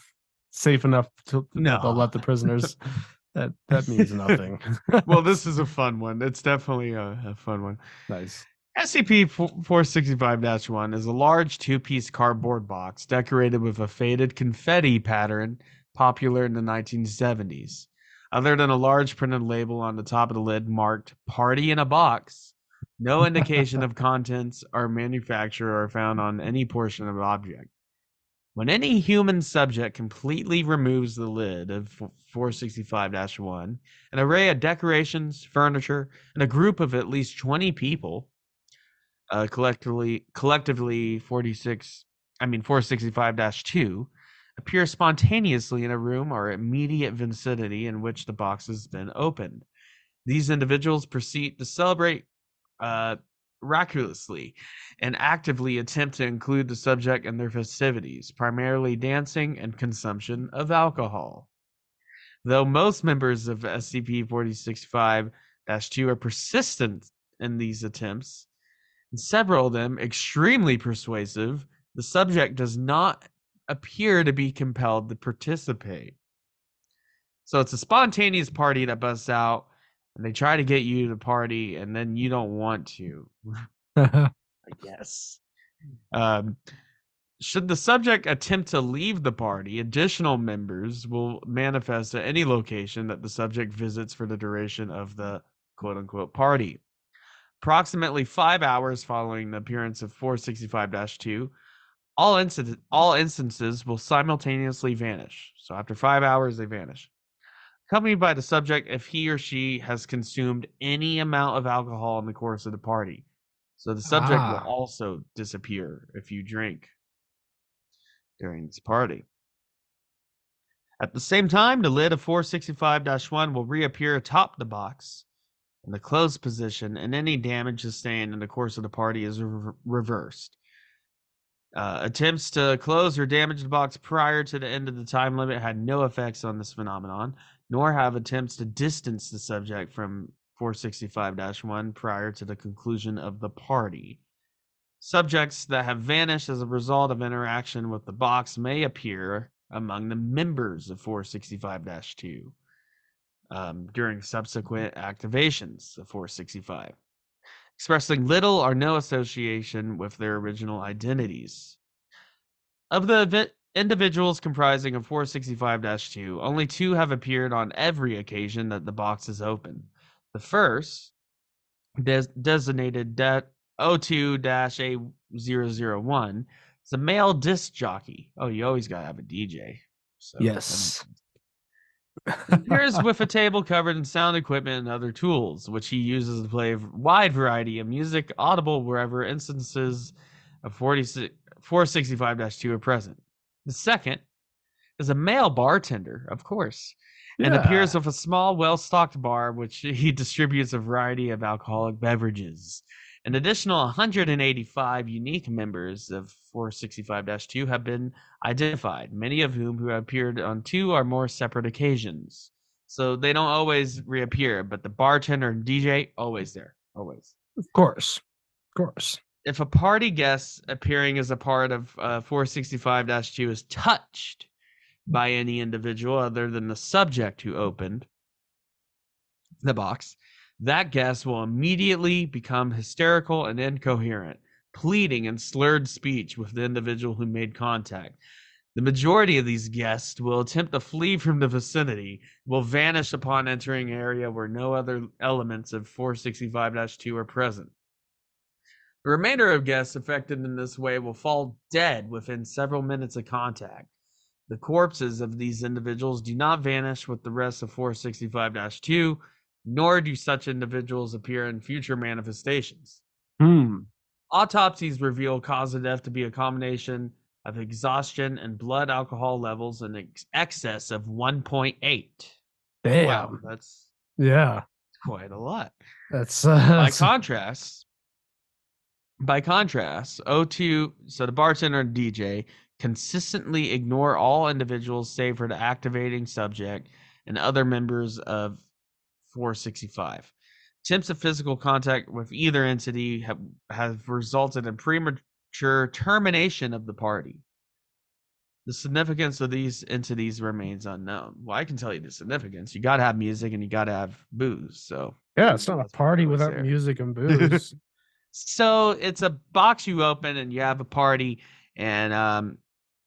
Safe enough to No. they'll let the prisoners (laughs) That that means nothing. (laughs) well, this is a (laughs) fun one. It's definitely a, a fun one. nice. SCP 465 1 is a large two piece cardboard box decorated with a faded confetti pattern popular in the 1970s. Other than a large printed label on the top of the lid marked Party in a Box, no indication of (laughs) contents or manufacturer are found on any portion of the object. When any human subject completely removes the lid of 465 1, an array of decorations, furniture, and a group of at least 20 people uh, collectively collectively 46 i mean 465-2 appear spontaneously in a room or immediate vicinity in which the box has been opened. These individuals proceed to celebrate uh, miraculously and actively attempt to include the subject in their festivities primarily dancing and consumption of alcohol though most members of scp-4065-2 are persistent in these attempts and several of them extremely persuasive, the subject does not appear to be compelled to participate. So it's a spontaneous party that busts out, and they try to get you to party, and then you don't want to. (laughs) I guess. Um, should the subject attempt to leave the party, additional members will manifest at any location that the subject visits for the duration of the quote unquote party. Approximately five hours following the appearance of 465 2, all, incident, all instances will simultaneously vanish. So after five hours, they vanish. Accompanied by the subject if he or she has consumed any amount of alcohol in the course of the party. So the subject ah. will also disappear if you drink during this party. At the same time, the lid of 465 1 will reappear atop the box in the closed position, and any damage sustained in the course of the party is re- reversed. Uh, attempts to close or damage the box prior to the end of the time limit had no effects on this phenomenon, nor have attempts to distance the subject from 465 1 prior to the conclusion of the party. Subjects that have vanished as a result of interaction with the box may appear among the members of 465 2 um, during subsequent activations of 465, expressing little or no association with their original identities. Of the individuals comprising of 465 2, only two have appeared on every occasion that the box is open. The first, des- designated de- 02 A001, is a male disc jockey. Oh, you always got to have a DJ. So yes appears with a table covered in sound equipment and other tools, which he uses to play a wide variety of music, audible wherever instances of 465-2 are present. The second is a male bartender, of course, and yeah. appears with a small, well-stocked bar, which (laughs) he distributes a variety of alcoholic beverages. An additional 185 unique members of 465-2 have been identified, many of whom who have appeared on two or more separate occasions. So they don't always reappear, but the bartender and DJ always there, always. Of course, of course. If a party guest appearing as a part of uh, 465-2 is touched by any individual other than the subject who opened the box, that guest will immediately become hysterical and incoherent, pleading in slurred speech with the individual who made contact. The majority of these guests will attempt to flee from the vicinity, will vanish upon entering an area where no other elements of 465 2 are present. The remainder of guests affected in this way will fall dead within several minutes of contact. The corpses of these individuals do not vanish with the rest of 465 2 nor do such individuals appear in future manifestations. Hmm. Autopsies reveal cause of death to be a combination of exhaustion and blood alcohol levels in ex- excess of 1.8. Damn. Wow, that's yeah, quite a lot. That's uh, by (laughs) contrast. By contrast, O2, so the bartender and DJ consistently ignore all individuals save for the activating subject and other members of 465. Attempts of physical contact with either entity have, have resulted in premature termination of the party. The significance of these entities remains unknown. Well, I can tell you the significance. You got to have music and you got to have booze. So Yeah, it's not a party without there. music and (laughs) booze. So it's a box you open and you have a party, and um,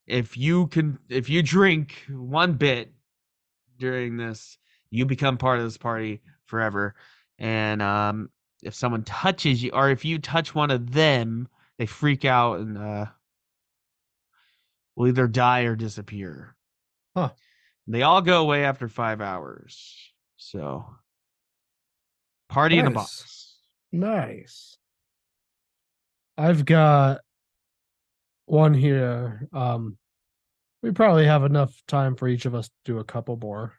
if you can, if you drink one bit during this, you become part of this party forever. And um, if someone touches you, or if you touch one of them, they freak out and uh, will either die or disappear. Huh. They all go away after five hours. So, party in a box. Nice. I've got one here. Um, we probably have enough time for each of us to do a couple more.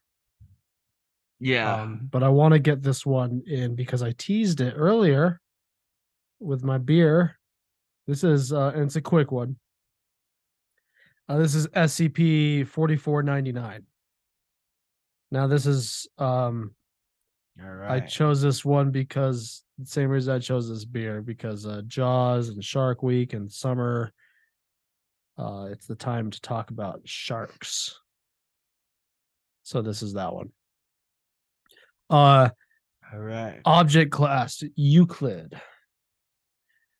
Yeah. Um, but I want to get this one in because I teased it earlier with my beer. This is uh and it's a quick one. Uh, this is SCP 4499. Now this is um all I chose this one because same reason I chose this beer because uh Jaws and Shark Week and summer uh it's the time to talk about sharks. So this is that one. Uh all right. object class Euclid.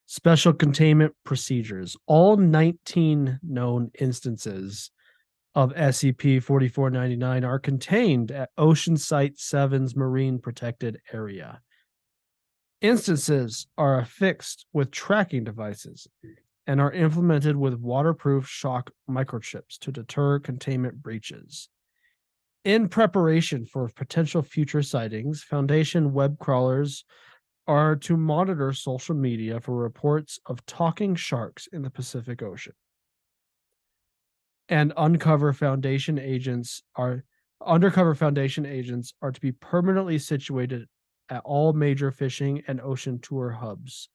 Special containment procedures. All 19 known instances of SCP 4499 are contained at Ocean Site 7's Marine Protected Area. Instances are affixed with tracking devices and are implemented with waterproof shock microchips to deter containment breaches. In preparation for potential future sightings, Foundation web crawlers are to monitor social media for reports of talking sharks in the Pacific Ocean. And uncover foundation agents are undercover foundation agents are to be permanently situated at all major fishing and ocean tour hubs.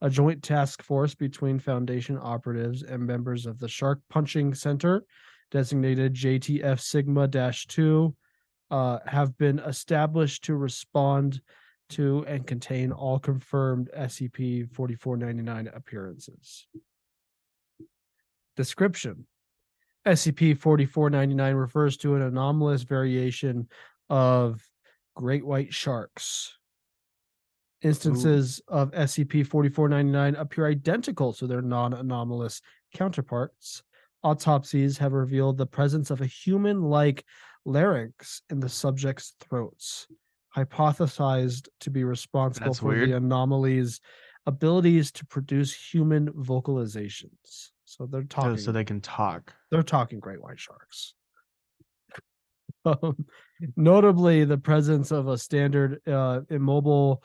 A joint task force between Foundation operatives and members of the Shark Punching Center, designated JTF Sigma 2, uh, have been established to respond to and contain all confirmed SCP 4499 appearances. Description SCP 4499 refers to an anomalous variation of great white sharks. Instances of SCP 4499 appear identical to their non anomalous counterparts. Autopsies have revealed the presence of a human like larynx in the subject's throats, hypothesized to be responsible That's for weird. the anomaly's abilities to produce human vocalizations. So they're talking so they can talk. they're talking great white sharks. Um, notably, the presence of a standard uh, immobile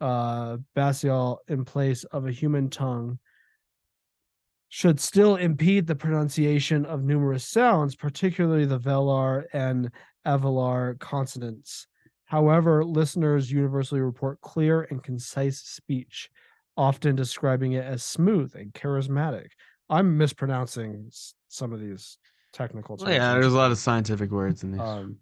uh, basial in place of a human tongue should still impede the pronunciation of numerous sounds, particularly the velar and avelar consonants. However, listeners universally report clear and concise speech, often describing it as smooth and charismatic. I'm mispronouncing some of these technical terms. yeah, there's a lot of scientific words in these. um,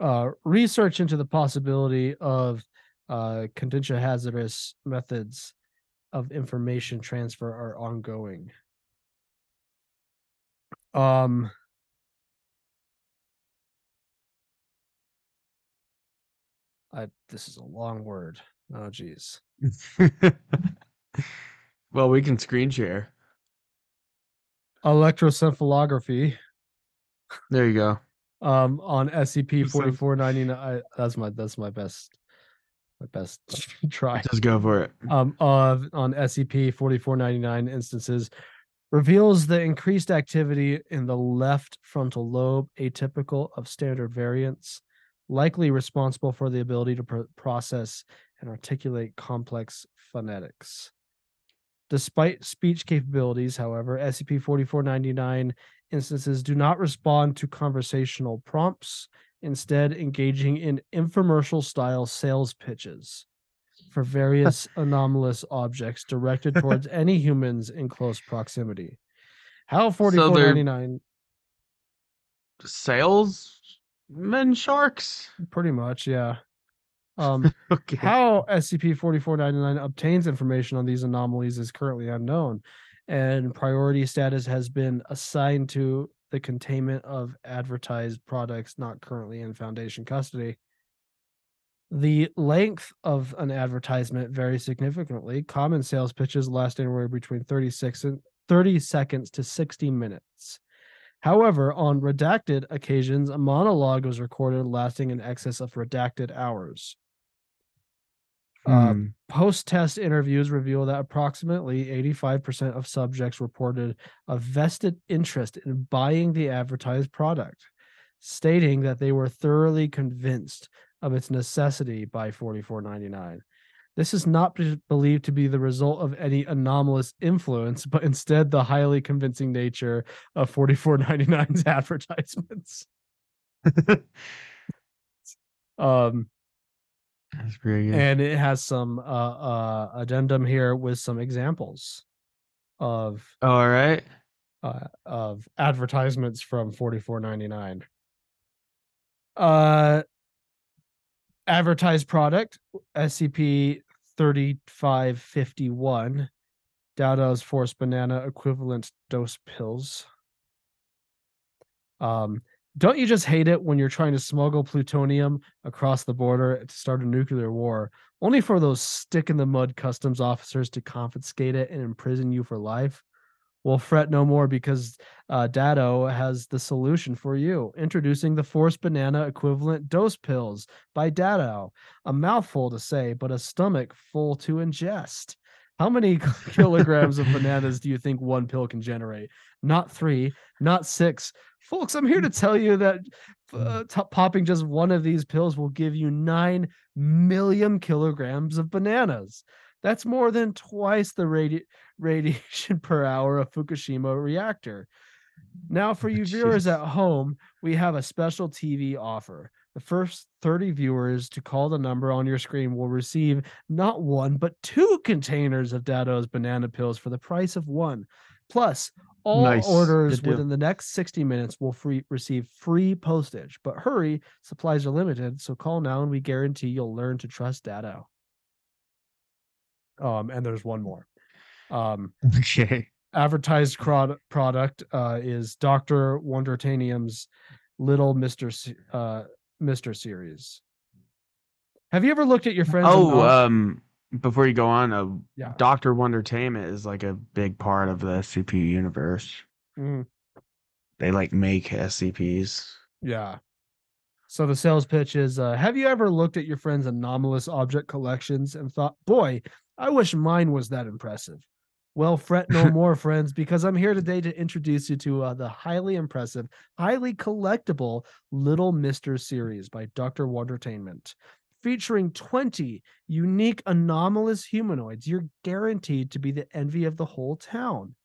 uh, research into the possibility of uh, contingent hazardous methods of information transfer are ongoing. Um, I this is a long word. Oh, geez. (laughs) well, we can screen share. Electrocephalography There you go. um on SCP forty four ninety nine. That's my that's my best my best (laughs) try. Just go for it. um, of on SCP 4499 instances reveals the increased activity in the left frontal lobe, atypical of standard variants, likely responsible for the ability to pr- process and articulate complex phonetics. Despite speech capabilities, however, SCP 4499 instances do not respond to conversational prompts, instead, engaging in infomercial style sales pitches for various (laughs) anomalous objects directed towards (laughs) any humans in close proximity. How So they're- 4499 Salesmen sharks. pretty much, yeah. Um, (laughs) Okay. how SCP-4499 obtains information on these anomalies is currently unknown, and priority status has been assigned to the containment of advertised products not currently in Foundation custody. The length of an advertisement varies significantly. Common sales pitches last anywhere between 36 and 30 seconds to 60 minutes. However, on redacted occasions, a monologue was recorded lasting in excess of redacted hours. Uh, Hmm. Post test interviews reveal that approximately 85% of subjects reported a vested interest in buying the advertised product, stating that they were thoroughly convinced of its necessity by 44.99. This is not believed to be the result of any anomalous influence, but instead the highly convincing nature of 44.99's (laughs) advertisements. (laughs) Um, That's pretty good. and it has some uh, uh addendum here with some examples of All right. uh of advertisements from 44.99 uh advertised product scp 3551 Dado's force banana equivalent dose pills um don't you just hate it when you're trying to smuggle plutonium across the border to start a nuclear war, only for those stick in the mud customs officers to confiscate it and imprison you for life? Well, fret no more because uh, Dado has the solution for you. Introducing the Force Banana equivalent dose pills by Dado. A mouthful to say, but a stomach full to ingest. How many (laughs) kilograms of bananas do you think one pill can generate? Not three, not six. Folks, I'm here to tell you that uh, t- popping just one of these pills will give you 9 million kilograms of bananas. That's more than twice the radi- radiation (laughs) per hour of Fukushima reactor. Now, for you (laughs) viewers at home, we have a special TV offer. The first 30 viewers to call the number on your screen will receive not one, but two containers of Dado's banana pills for the price of one. Plus, all Nice. orders Good deal. within the next 60 minutes will free receive free postage. But hurry, supplies are limited, so call now and we guarantee you'll learn to trust Dado. Um, and there's one more. Um, (laughs) Okay. advertised crod- product uh, is Doctor Wondertainment's Little Mister Se- uh, Mister series. Have you ever looked at your friends? Oh, um, before you go on, uh, Yeah. Doctor Wondertainment is like a big part of the SCP universe. Mm, They like make SCPs. yeah. So the sales pitch is: uh, Have you ever looked at your friends' anomalous object collections and thought, "Boy, I wish mine was that impressive"? Well, fret no (laughs) more, friends, because I'm here today to introduce you to uh, the highly impressive, highly collectible Little Mister series by Dr. Wondertainment. Featuring 20 unique anomalous humanoids, you're guaranteed to be the envy of the whole town.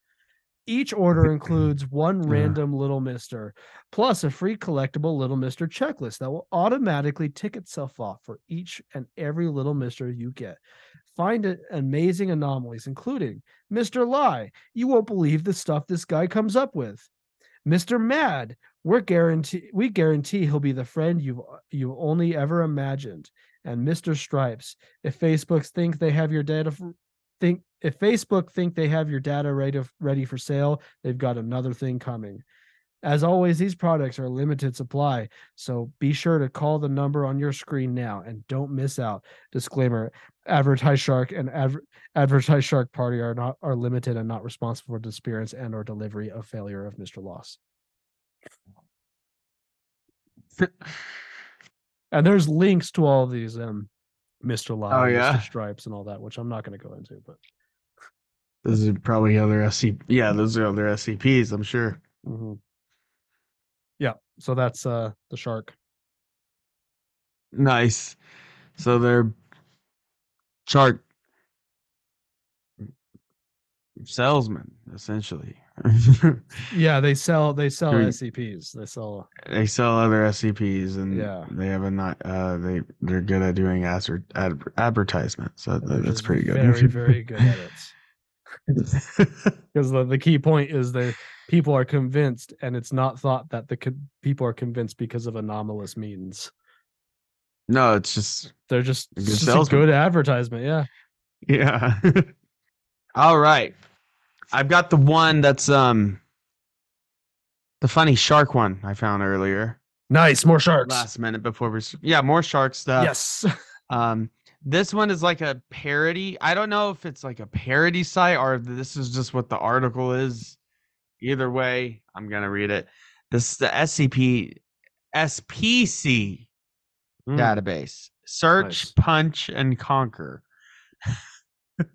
Each order includes (laughs) one Yeah. random Little Mister, plus a free collectible Little Mister checklist that will automatically tick itself off for each and every Little Mister you get. Find amazing anomalies, including Mr. Lie. You won't believe the stuff this guy comes up with. Mr. Mad, we're guarantee we guarantee he'll be the friend you've you only ever imagined. And Mr. Stripes, if Facebook think they have your data think if Facebook think they have your data ready ready for sale, they've got another thing coming. As always, these products are limited supply, so be sure to call the number on your screen now and don't miss out. Disclaimer: Advertise Shark and adver- Advertise Shark Party are not are limited and not responsible for disappearance and or delivery of failure of Mr. Loss. And there's links to all of these um Mr. Lie, Oh, Mr. Stripes, and all that, which I'm not going to go into, but Those are probably other SCP. Yeah, those are other SCPs. I'm sure. mhm. yeah. So that's uh the shark. Nice. So they're chart salesmen, essentially. (laughs) Yeah, they sell they sell Sure. SCPs. They sell they sell other SCPs, and Yeah. they have a not. Uh, they they're good at doing adver- ad- advertisements. So they're that's pretty good. Very very good at it. (laughs) Because the, the key point is that people are convinced, and it's not thought that the co- people are convinced because of anomalous means. No, it's just They're just, it's good just a good advertisement. Yeah. yeah. (laughs) All right. I've got the one that's um the funny shark one I found earlier. Nice. More sharks. Last minute before we Yeah, more shark stuff. yes. (laughs) Um, this one is like a parody. I don't know if it's like a parody site or this is just what the article is. Either way, I'm gonna read it. This is the SCP SPC Mm. database. Search, Nice. punch, and conquer. (laughs)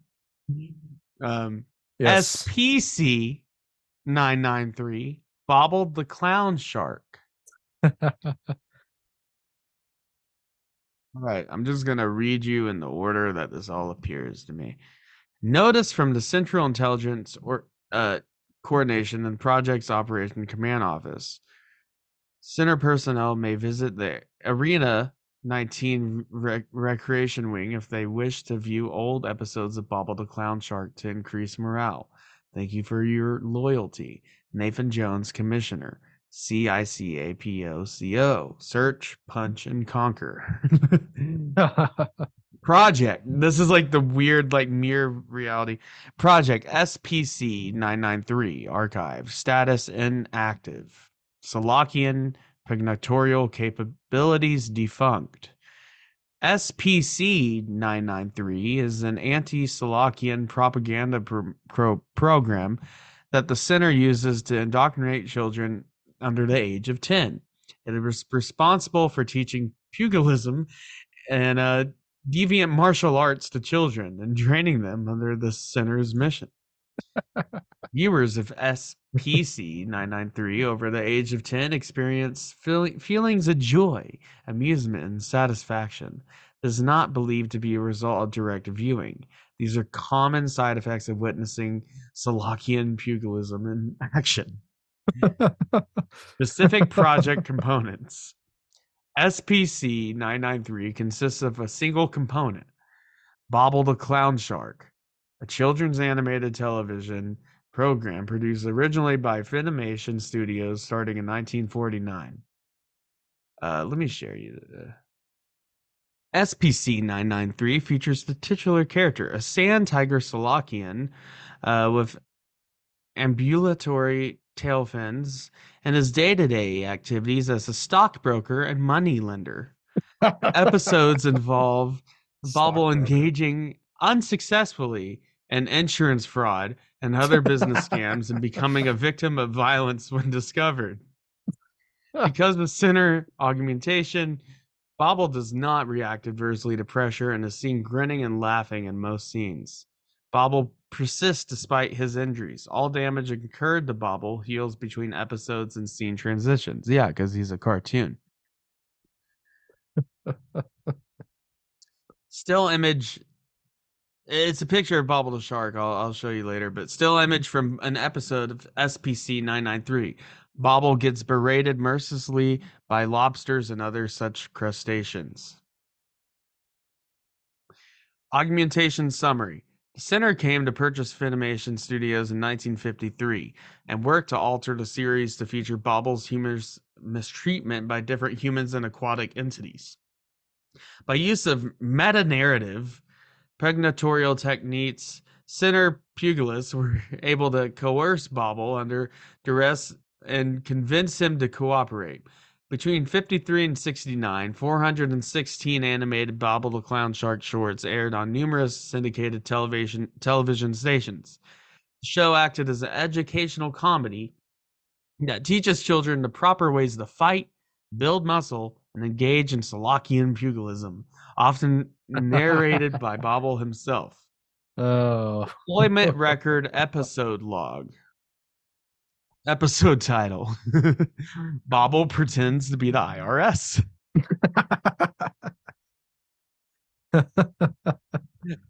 um, Yes. SPC nine nine three bobbled the clown shark. (laughs) All right, I'm just going to read you in the order that this all appears to me. Notice from the Central Intelligence or uh, Coordination and Projects Operation Command Office. Center personnel may visit the Arena 19 rec- Recreation Wing if they wish to view old episodes of Bobble the Clown Shark to increase morale. Thank you for your loyalty. Nathan Jones, Commissioner. CICAPOCO. Search, punch, and conquer. (laughs) Project. This is like the weird, like mere reality. Project SPC 993. Archive. Status inactive. Selachian pugnatorial capabilities defunct. SPC 993 is an anti Selachian propaganda pro- pro- program that the center uses to indoctrinate children under the age of 10. It is responsible for teaching pugilism and uh, deviant martial arts to children and training them under the center's mission. Viewers of SPC 993 over the age of 10 experience feel- feelings of joy, amusement, and satisfaction. This is not believed to be a result of direct viewing. These are common side effects of witnessing Selachian pugilism in (laughs) action. Specific project components. SPC 993 consists of a single component Bobble the Clown Shark, a children's animated television program produced originally by Filmation Studios starting in 1949. Uh, let me share you the. SPC 993 features the titular character, a sand tiger Selachian uh, with ambulatory tail fins and his day to day activities as a stockbroker and money lender. (laughs) Episodes involve Bobble engaging unsuccessfully in insurance fraud and other business (laughs) scams and becoming a victim of violence when discovered. (laughs) Because of center augmentation, Bobble does not react adversely to pressure and is seen grinning and laughing in most scenes. Bobble persists despite his injuries. All damage incurred to Bobble heals between episodes and scene transitions. Yeah, because he's a cartoon. (laughs) Still image. It's a picture of Bobble the Shark. I'll, I'll show you later. But still image from an episode of SPC 993. Bobble gets berated mercilessly by lobsters and other such crustaceans. Augmentation summary. The center came to purchase Filmation Studios in 1953 and worked to alter the series to feature Bobble's humorous mistreatment by different humans and aquatic entities. By use of meta narrative, pugnatorial techniques, center pugilists (laughs) were able to coerce Bobble under duress and convince him to cooperate. Between 53 and 69, 416 animated Bobble the Clown Shark shorts aired on numerous syndicated television television stations. The show acted as an educational comedy that teaches children the proper ways to fight, build muscle, and engage in Selachian pugilism, often narrated by (laughs) Bobble himself. Oh. Employment (laughs) record episode log. Episode title (laughs) Bobble pretends to be the IRS.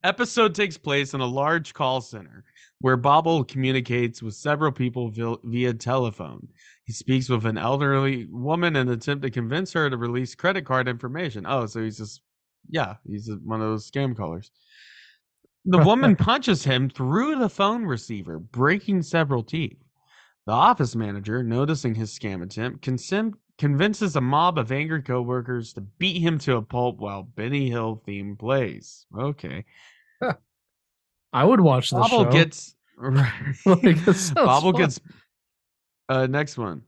Episode takes place in a large call center where Bobble communicates with several people via telephone. He speaks with an elderly woman in an attempt to convince her to release credit card information. Oh, so he's just, yeah, he's one of those scam callers. The woman (laughs) punches him through the phone receiver, breaking several teeth. The office manager, noticing his scam attempt, convinces a mob of angry coworkers to beat him to a pulp while Benny Hill theme plays. Okay. I would watch this Bobble show. gets. (laughs) (laughs) Like, Bobble fun. gets uh next one.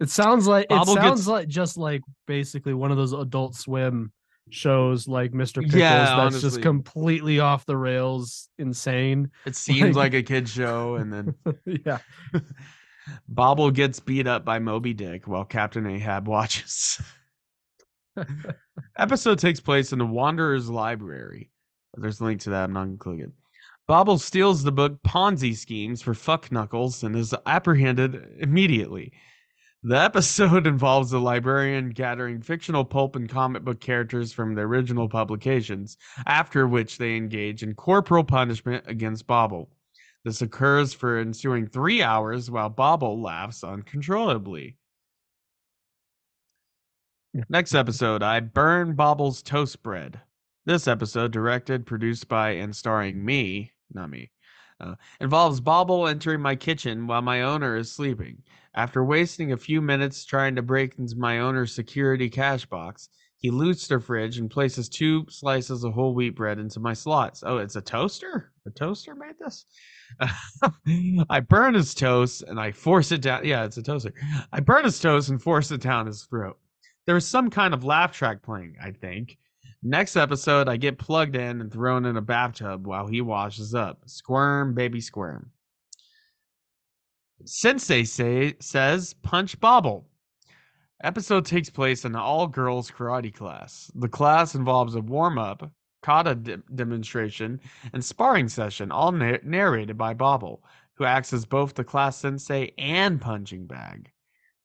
It sounds like Bobble it sounds gets- like just like basically one of those Adult Swim shows, like Mr. Pickles, Yeah, that's just completely off the rails, insane. It seems Like- like a kid show, and then (laughs) yeah, (laughs) Bobble gets beat up by Moby Dick while Captain Ahab watches. (laughs) Episode takes place in the Wanderer's Library. There's a link to that. I'm not including it. Bobble steals the book Ponzi Schemes for Fuck Knuckles and is apprehended immediately. The episode (laughs) involves the librarian gathering fictional pulp and comic book characters from the original publications, after which they engage in corporal punishment against Bobble. This occurs for ensuing three hours while Bobble laughs uncontrollably. Next episode, I burn Bobble's toast bread. This episode, directed, produced by, and starring me, not me, uh, involves Bobble entering my kitchen while my owner is sleeping. After wasting a few minutes trying to break into my owner's security cash box, he loots the fridge and places two slices of whole wheat bread into my slots. Oh, it's a toaster? A toaster made this? (laughs) I burn his toast and I force it down. Yeah, it's a toaster. I burn his toast and force it down his throat. There was some kind of laugh track playing, I think. Next episode, I get plugged in and thrown in a bathtub while he washes up. Squirm, baby, squirm. Sensei say, says, punch Bobble. Episode takes place in an all girls karate class. The class involves a warm up, kata de- demonstration, and sparring session, all na- narrated by Bobble, who acts as both the class sensei and punching bag.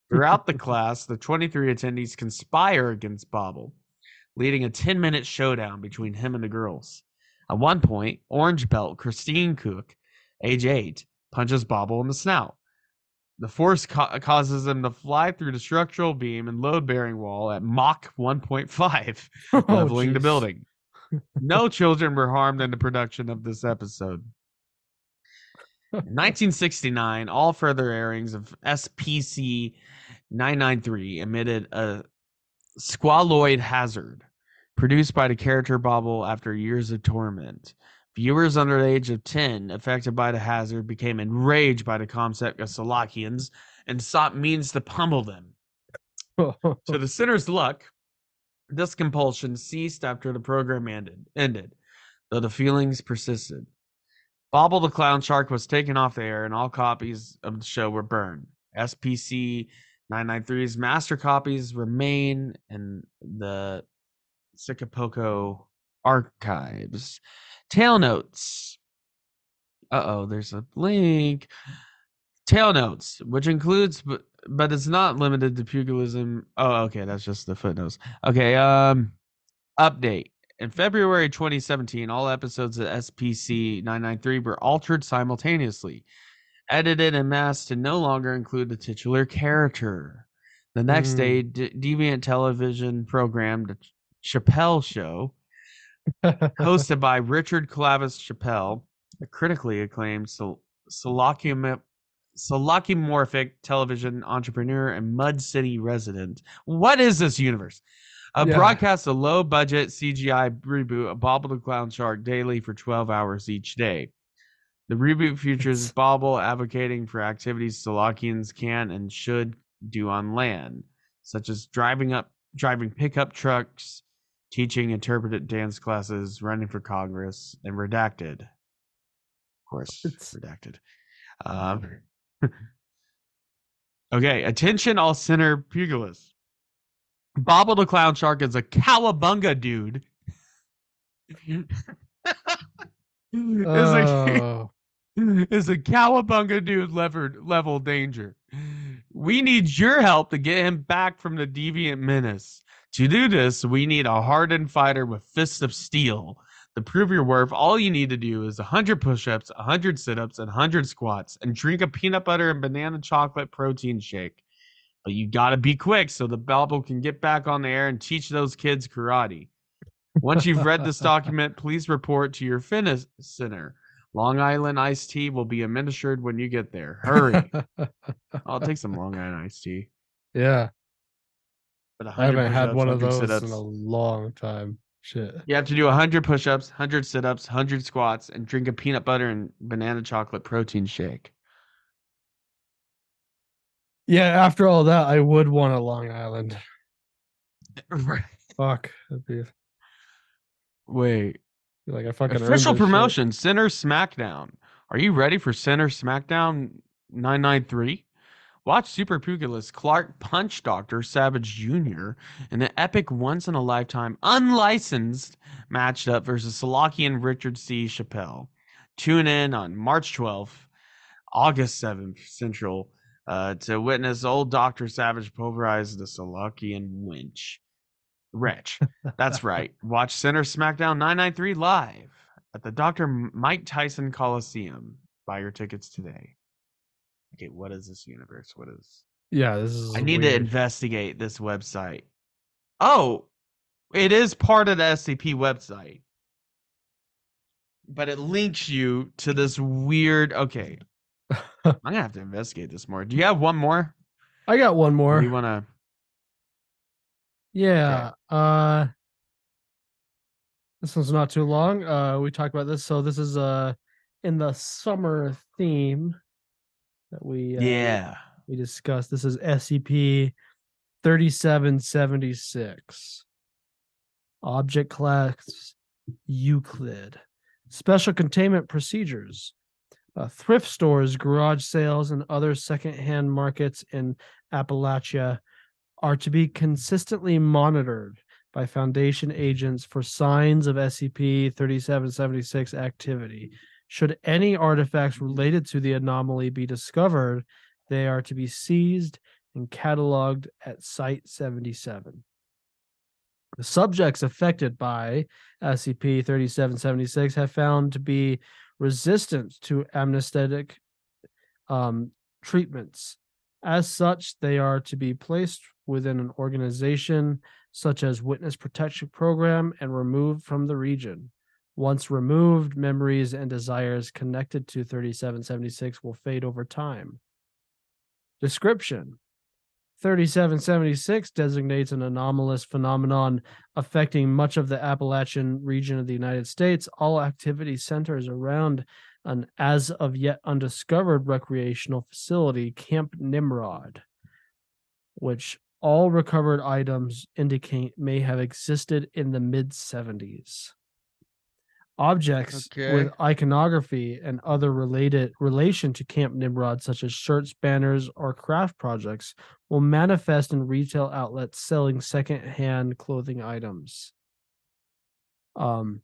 Throughout the (laughs) class, the 23 attendees conspire against Bobble, leading a 10 minute showdown between him and the girls. At one point, Orange Belt Christine Cook, age 8, punches Bobble in the snout. The force ca- causes him to fly through the structural beam and load bearing wall at Mach 1.5, (laughs) Oh, leveling the building. (laughs) No children were harmed in the production of this episode. In (laughs) 1969, all further airings of SPC 993 emitted a squaloid hazard produced by the character Bobble after years of torment. Viewers under the age of 10 affected by the hazard became enraged by the concept of Selachians and sought means to pummel them. To the (laughs) sinner's luck, this compulsion ceased after the program ended, ended, though the feelings persisted. Bobble the Clown Shark was taken off the air and all copies of the show were burned. SPC 993's master copies remain in the Sikapoco archives. Tail notes. Uh oh, there's a link. Tail notes, which includes but but it's not limited to pugilism. Oh, okay, that's just the footnotes. Okay, um update. In February 2017, all episodes of SPC 993 were altered simultaneously, edited and masked to no longer include the titular character. The next Mm. day, Deviant Television programmed Chappelle Show, (laughs) hosted by Richard Clavis Chappelle, a critically acclaimed sol- Solacum- solacumorphic television entrepreneur and Mud City resident. What is this universe? Uh, Yeah. Broadcasts a low budget CGI reboot of Bobble the Clown Shark daily for 12 hours each day. The reboot features Bobble advocating for activities Selachians can and should do on land, such as driving up driving pickup trucks, teaching interpretive dance classes, running for Congress, and redacted. Of course, It's- redacted. Um, (laughs) okay, attention, all center pugilists. Bobble the Clown Shark is a cowabunga dude. (laughs) is a Oh, (laughs) is a cowabunga dude levered level danger. We need your help to get him back from the deviant menace. To do this, we need a hardened fighter with fists of steel. To prove your worth, all you need to do is 100 push-ups, 100 sit-ups, and 100 squats, and drink a peanut butter and banana chocolate protein shake. But you gotta be quick so the Bobble can get back on the air and teach those kids karate. Once you've read this document, (laughs) please report to your fitness center. Long Island iced tea will be administered when you get there. Hurry. (laughs) Oh, I'll take some Long Island iced tea. yeah. But I haven't had one of those sit-ups. in a long time. Shit. You have to do 100 push-ups, 100 sit-ups, 100 squats, and drink a peanut butter and banana chocolate protein shake. Yeah, after all that, I would want a Long Island. (laughs) Right. Fuck. That'd be Wait. like I fucking Official this shit. promotion, Center SmackDown. Are you ready for Center SmackDown 993? Watch Super Pugilist Clark Punch Doctor Savage Jr. in an epic once in a lifetime unlicensed matched up versus Selachian Richard C. Chappelle. Tune in on March 12th, August 7th Central uh, to witness old Dr. Savage pulverize the Selachian winch. Wretch. That's (laughs) right. Watch Center SmackDown 993 live at the Dr. Mike Tyson Coliseum. Buy your tickets today. Okay, what is this universe? What is. Yeah, this is. I need to investigate this website. Oh, it is part of the SCP website. But it links you to this weird. Okay. (laughs) I'm going to have to investigate this more. Do you have one more? I got one Or more. you want to. Yeah. Uh this one's not too long. Uh we talked about this. So this is uh in the summer theme that we uh, Yeah. we discussed. This is SCP 3776. Object class Euclid. Special containment procedures. Uh, thrift stores, garage sales, and other secondhand markets in Appalachia are to be consistently monitored by Foundation agents for signs of SCP 3776 activity. Should any artifacts related to the anomaly be discovered, they are to be seized and cataloged at Site 77. The subjects affected by SCP 3776 have found to be resistant to anesthetic um, treatments. As such, they are to be placed within an organization such as Witness Protection Program and removed from the region. Once removed, memories and desires connected to 3776 will fade over time. Description 3776 designates an anomalous phenomenon affecting much of the Appalachian region of the United States. All activity centers around an as of yet undiscovered recreational facility, Camp Nimrod, which all recovered items indicate may have existed in the mid 70s. Objects Okay. with iconography and other related relation to Camp Nimrod, such as shirts, banners, or craft projects, will manifest in retail outlets selling second-hand clothing items. Um,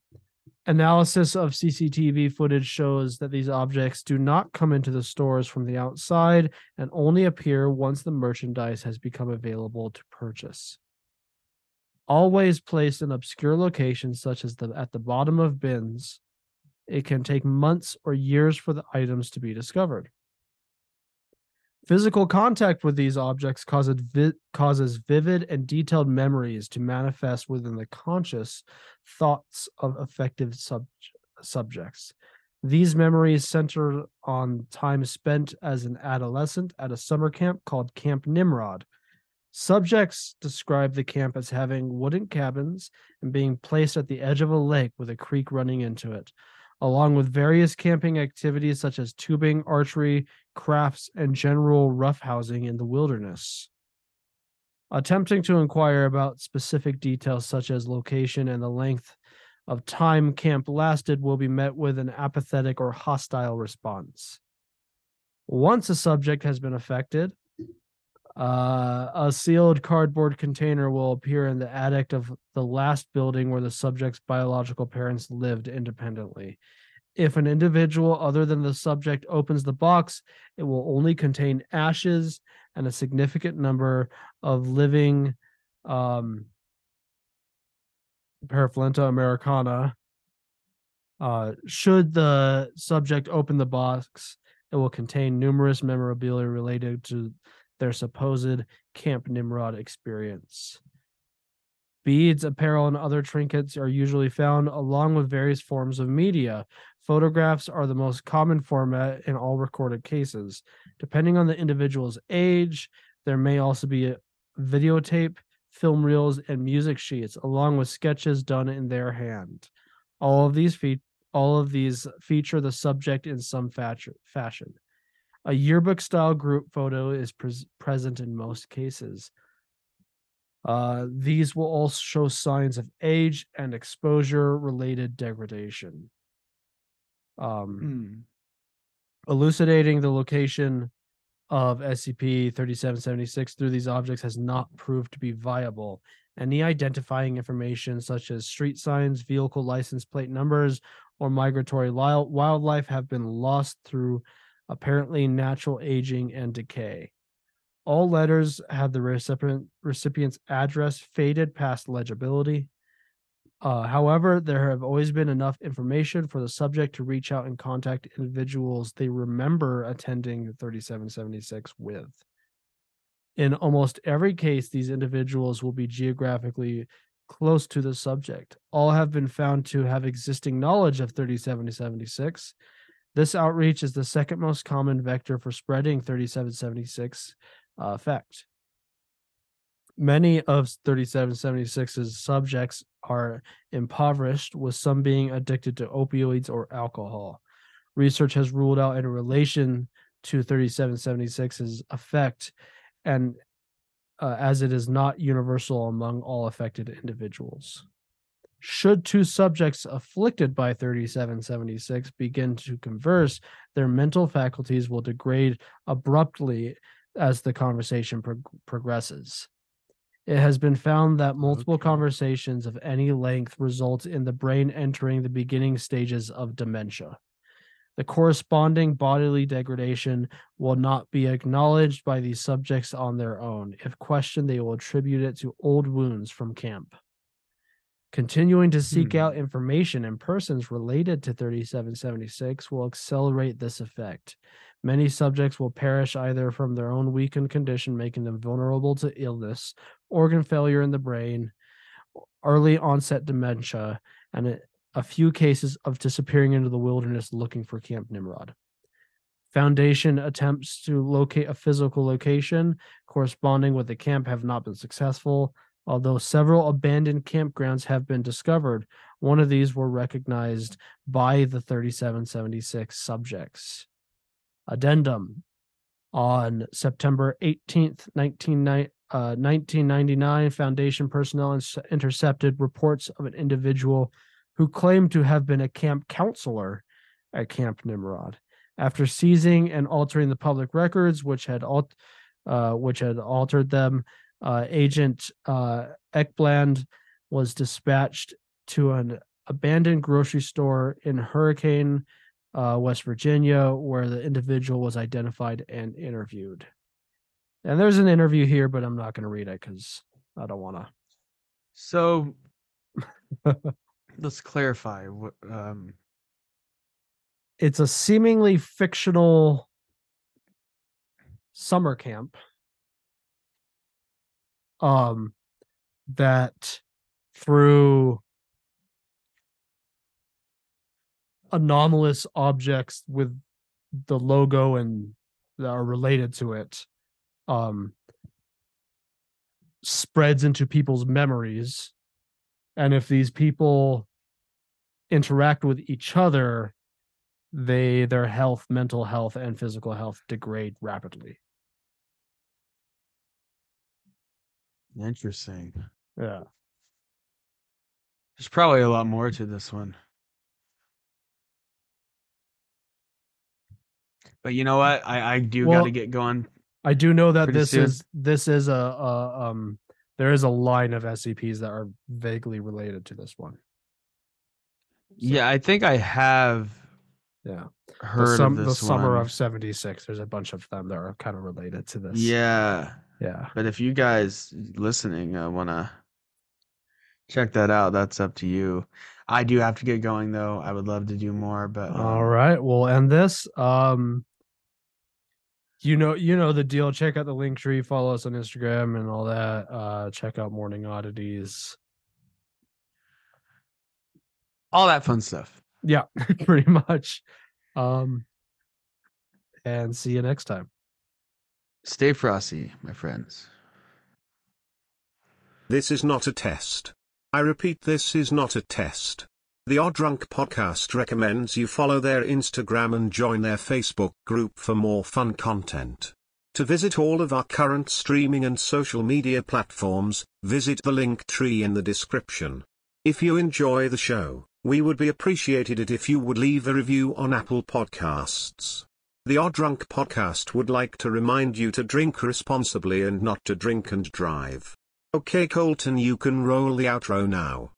analysis of CCTV footage shows that these objects do not come into the stores from the outside and only appear once the merchandise has become available to purchase. Always placed in obscure locations such as the at the bottom of bins, it can take months or years for the items to be discovered. Physical contact with these objects causes, vi- causes vivid and detailed memories to manifest within the conscious thoughts of affected sub- subjects. These memories center on time spent as an adolescent at a summer camp called Camp Nimrod. Subjects describe the camp as having wooden cabins and being placed at the edge of a lake with a creek running into it, along with various camping activities such as tubing, archery, crafts, and general roughhousing in the wilderness. Attempting to inquire about specific details such as location and the length of time camp lasted will be met with an apathetic or hostile response. Once a subject has been affected, uh, a sealed cardboard container will appear in the attic of the last building where the subject's biological parents lived independently. If an individual other than the subject opens the box, it will only contain ashes and a significant number of living um, Periplaneta americana. Uh, should the subject open the box, it will contain numerous memorabilia related to their supposed Camp Nimrod experience. Beads, apparel, and other trinkets are usually found along with various forms of media. Photographs are the most common format in all recorded cases. Depending on the individual's age, there may also be a videotape, film reels, and music sheets, along with sketches done in their hand. All of these fe- all of these feature the subject in some fashion. A yearbook style group photo is pres- present in most cases. Uh, these will also show signs of age and exposure related degradation. Um, Hmm. elucidating the location of SCP 3776 through these objects has not proved to be viable. Any identifying information, such as street signs, vehicle license plate numbers, or migratory li- wildlife, have been lost through apparently natural aging and decay. All letters have the recipient, recipient's address faded past legibility. Uh, however, there have always been enough information for the subject to reach out and contact individuals they remember attending 3776 with. In almost every case, these individuals will be geographically close to the subject. All have been found to have existing knowledge of 3776. This outreach is the second most common vector for spreading 3776 uh, effect. Many of 3776's subjects are impoverished, with some being addicted to opioids or alcohol. Research has ruled out any relation to 3776's effect, and uh, as it is not universal among all affected individuals. Should two subjects afflicted by 3776 begin to converse, their mental faculties will degrade abruptly as the conversation prog- progresses. It has been found that multiple Okay. conversations of any length result in the brain entering the beginning stages of dementia. The corresponding bodily degradation will not be acknowledged by these subjects on their own. If questioned, they will attribute it to old wounds from camp. Continuing to seek Hmm. out information and persons related to 3776 will accelerate this effect. Many subjects will perish either from their own weakened condition, making them vulnerable to illness, organ failure in the brain, early onset dementia, and a few cases of disappearing into the wilderness looking for Camp Nimrod. Foundation attempts to locate a physical location corresponding with the camp have not been successful, although several abandoned campgrounds have been discovered. One of these were recognized by the 3776 subjects. Addendum on September 18th, 1990 uh, 1999, Foundation personnel intercepted reports of an individual who claimed to have been a camp counselor at Camp Nimrod. After seizing and altering the public records, which had uh, which had altered them, uh, Agent uh, Ekbland was dispatched to an abandoned grocery store in Hurricane, uh, West Virginia, where the individual was identified and interviewed. And there's an interview here, but I'm not going to read it because I don't want to. So (laughs) let's clarify. Um, It's a seemingly fictional summer camp. Um, that through anomalous objects with the logo and that are related to it um spreads into people's memories. And if these people interact with each other they their health mental health and physical health degrade rapidly interesting. yeah There's probably a lot more to this one. But you know what? I I do got to get going. i do know that this soon. is this is a, a um there is a line of scps that are vaguely related to this one Yeah, I think I have yeah the, heard sum- of the summer one. of 76 there's a bunch of them that are kind of related to this Yeah, yeah but if you guys listening uh, want to check that out, that's up to you. I do have to get going though. I would love to do more, but um, All right, we'll end this. Um, you know, you know the deal. Check out the link tree, follow us on Instagram and all that. Uh, check out Morning Oddities. all that fun stuff. Yeah, (laughs) pretty much. Um, and see you next time. Stay frosty, my friends. This is not a test. I repeat, this is not a test. The Odd Drunk podcast recommends you follow their Instagram and join their Facebook group for more fun content. To visit all of our current streaming and social media platforms, visit the link tree in the description. If you enjoy the show, we would be appreciated it if you would leave a review on Apple Podcasts. The Odd Drunk podcast would like to remind you to drink responsibly and not to drink and drive. Okay Colton you can roll the outro now.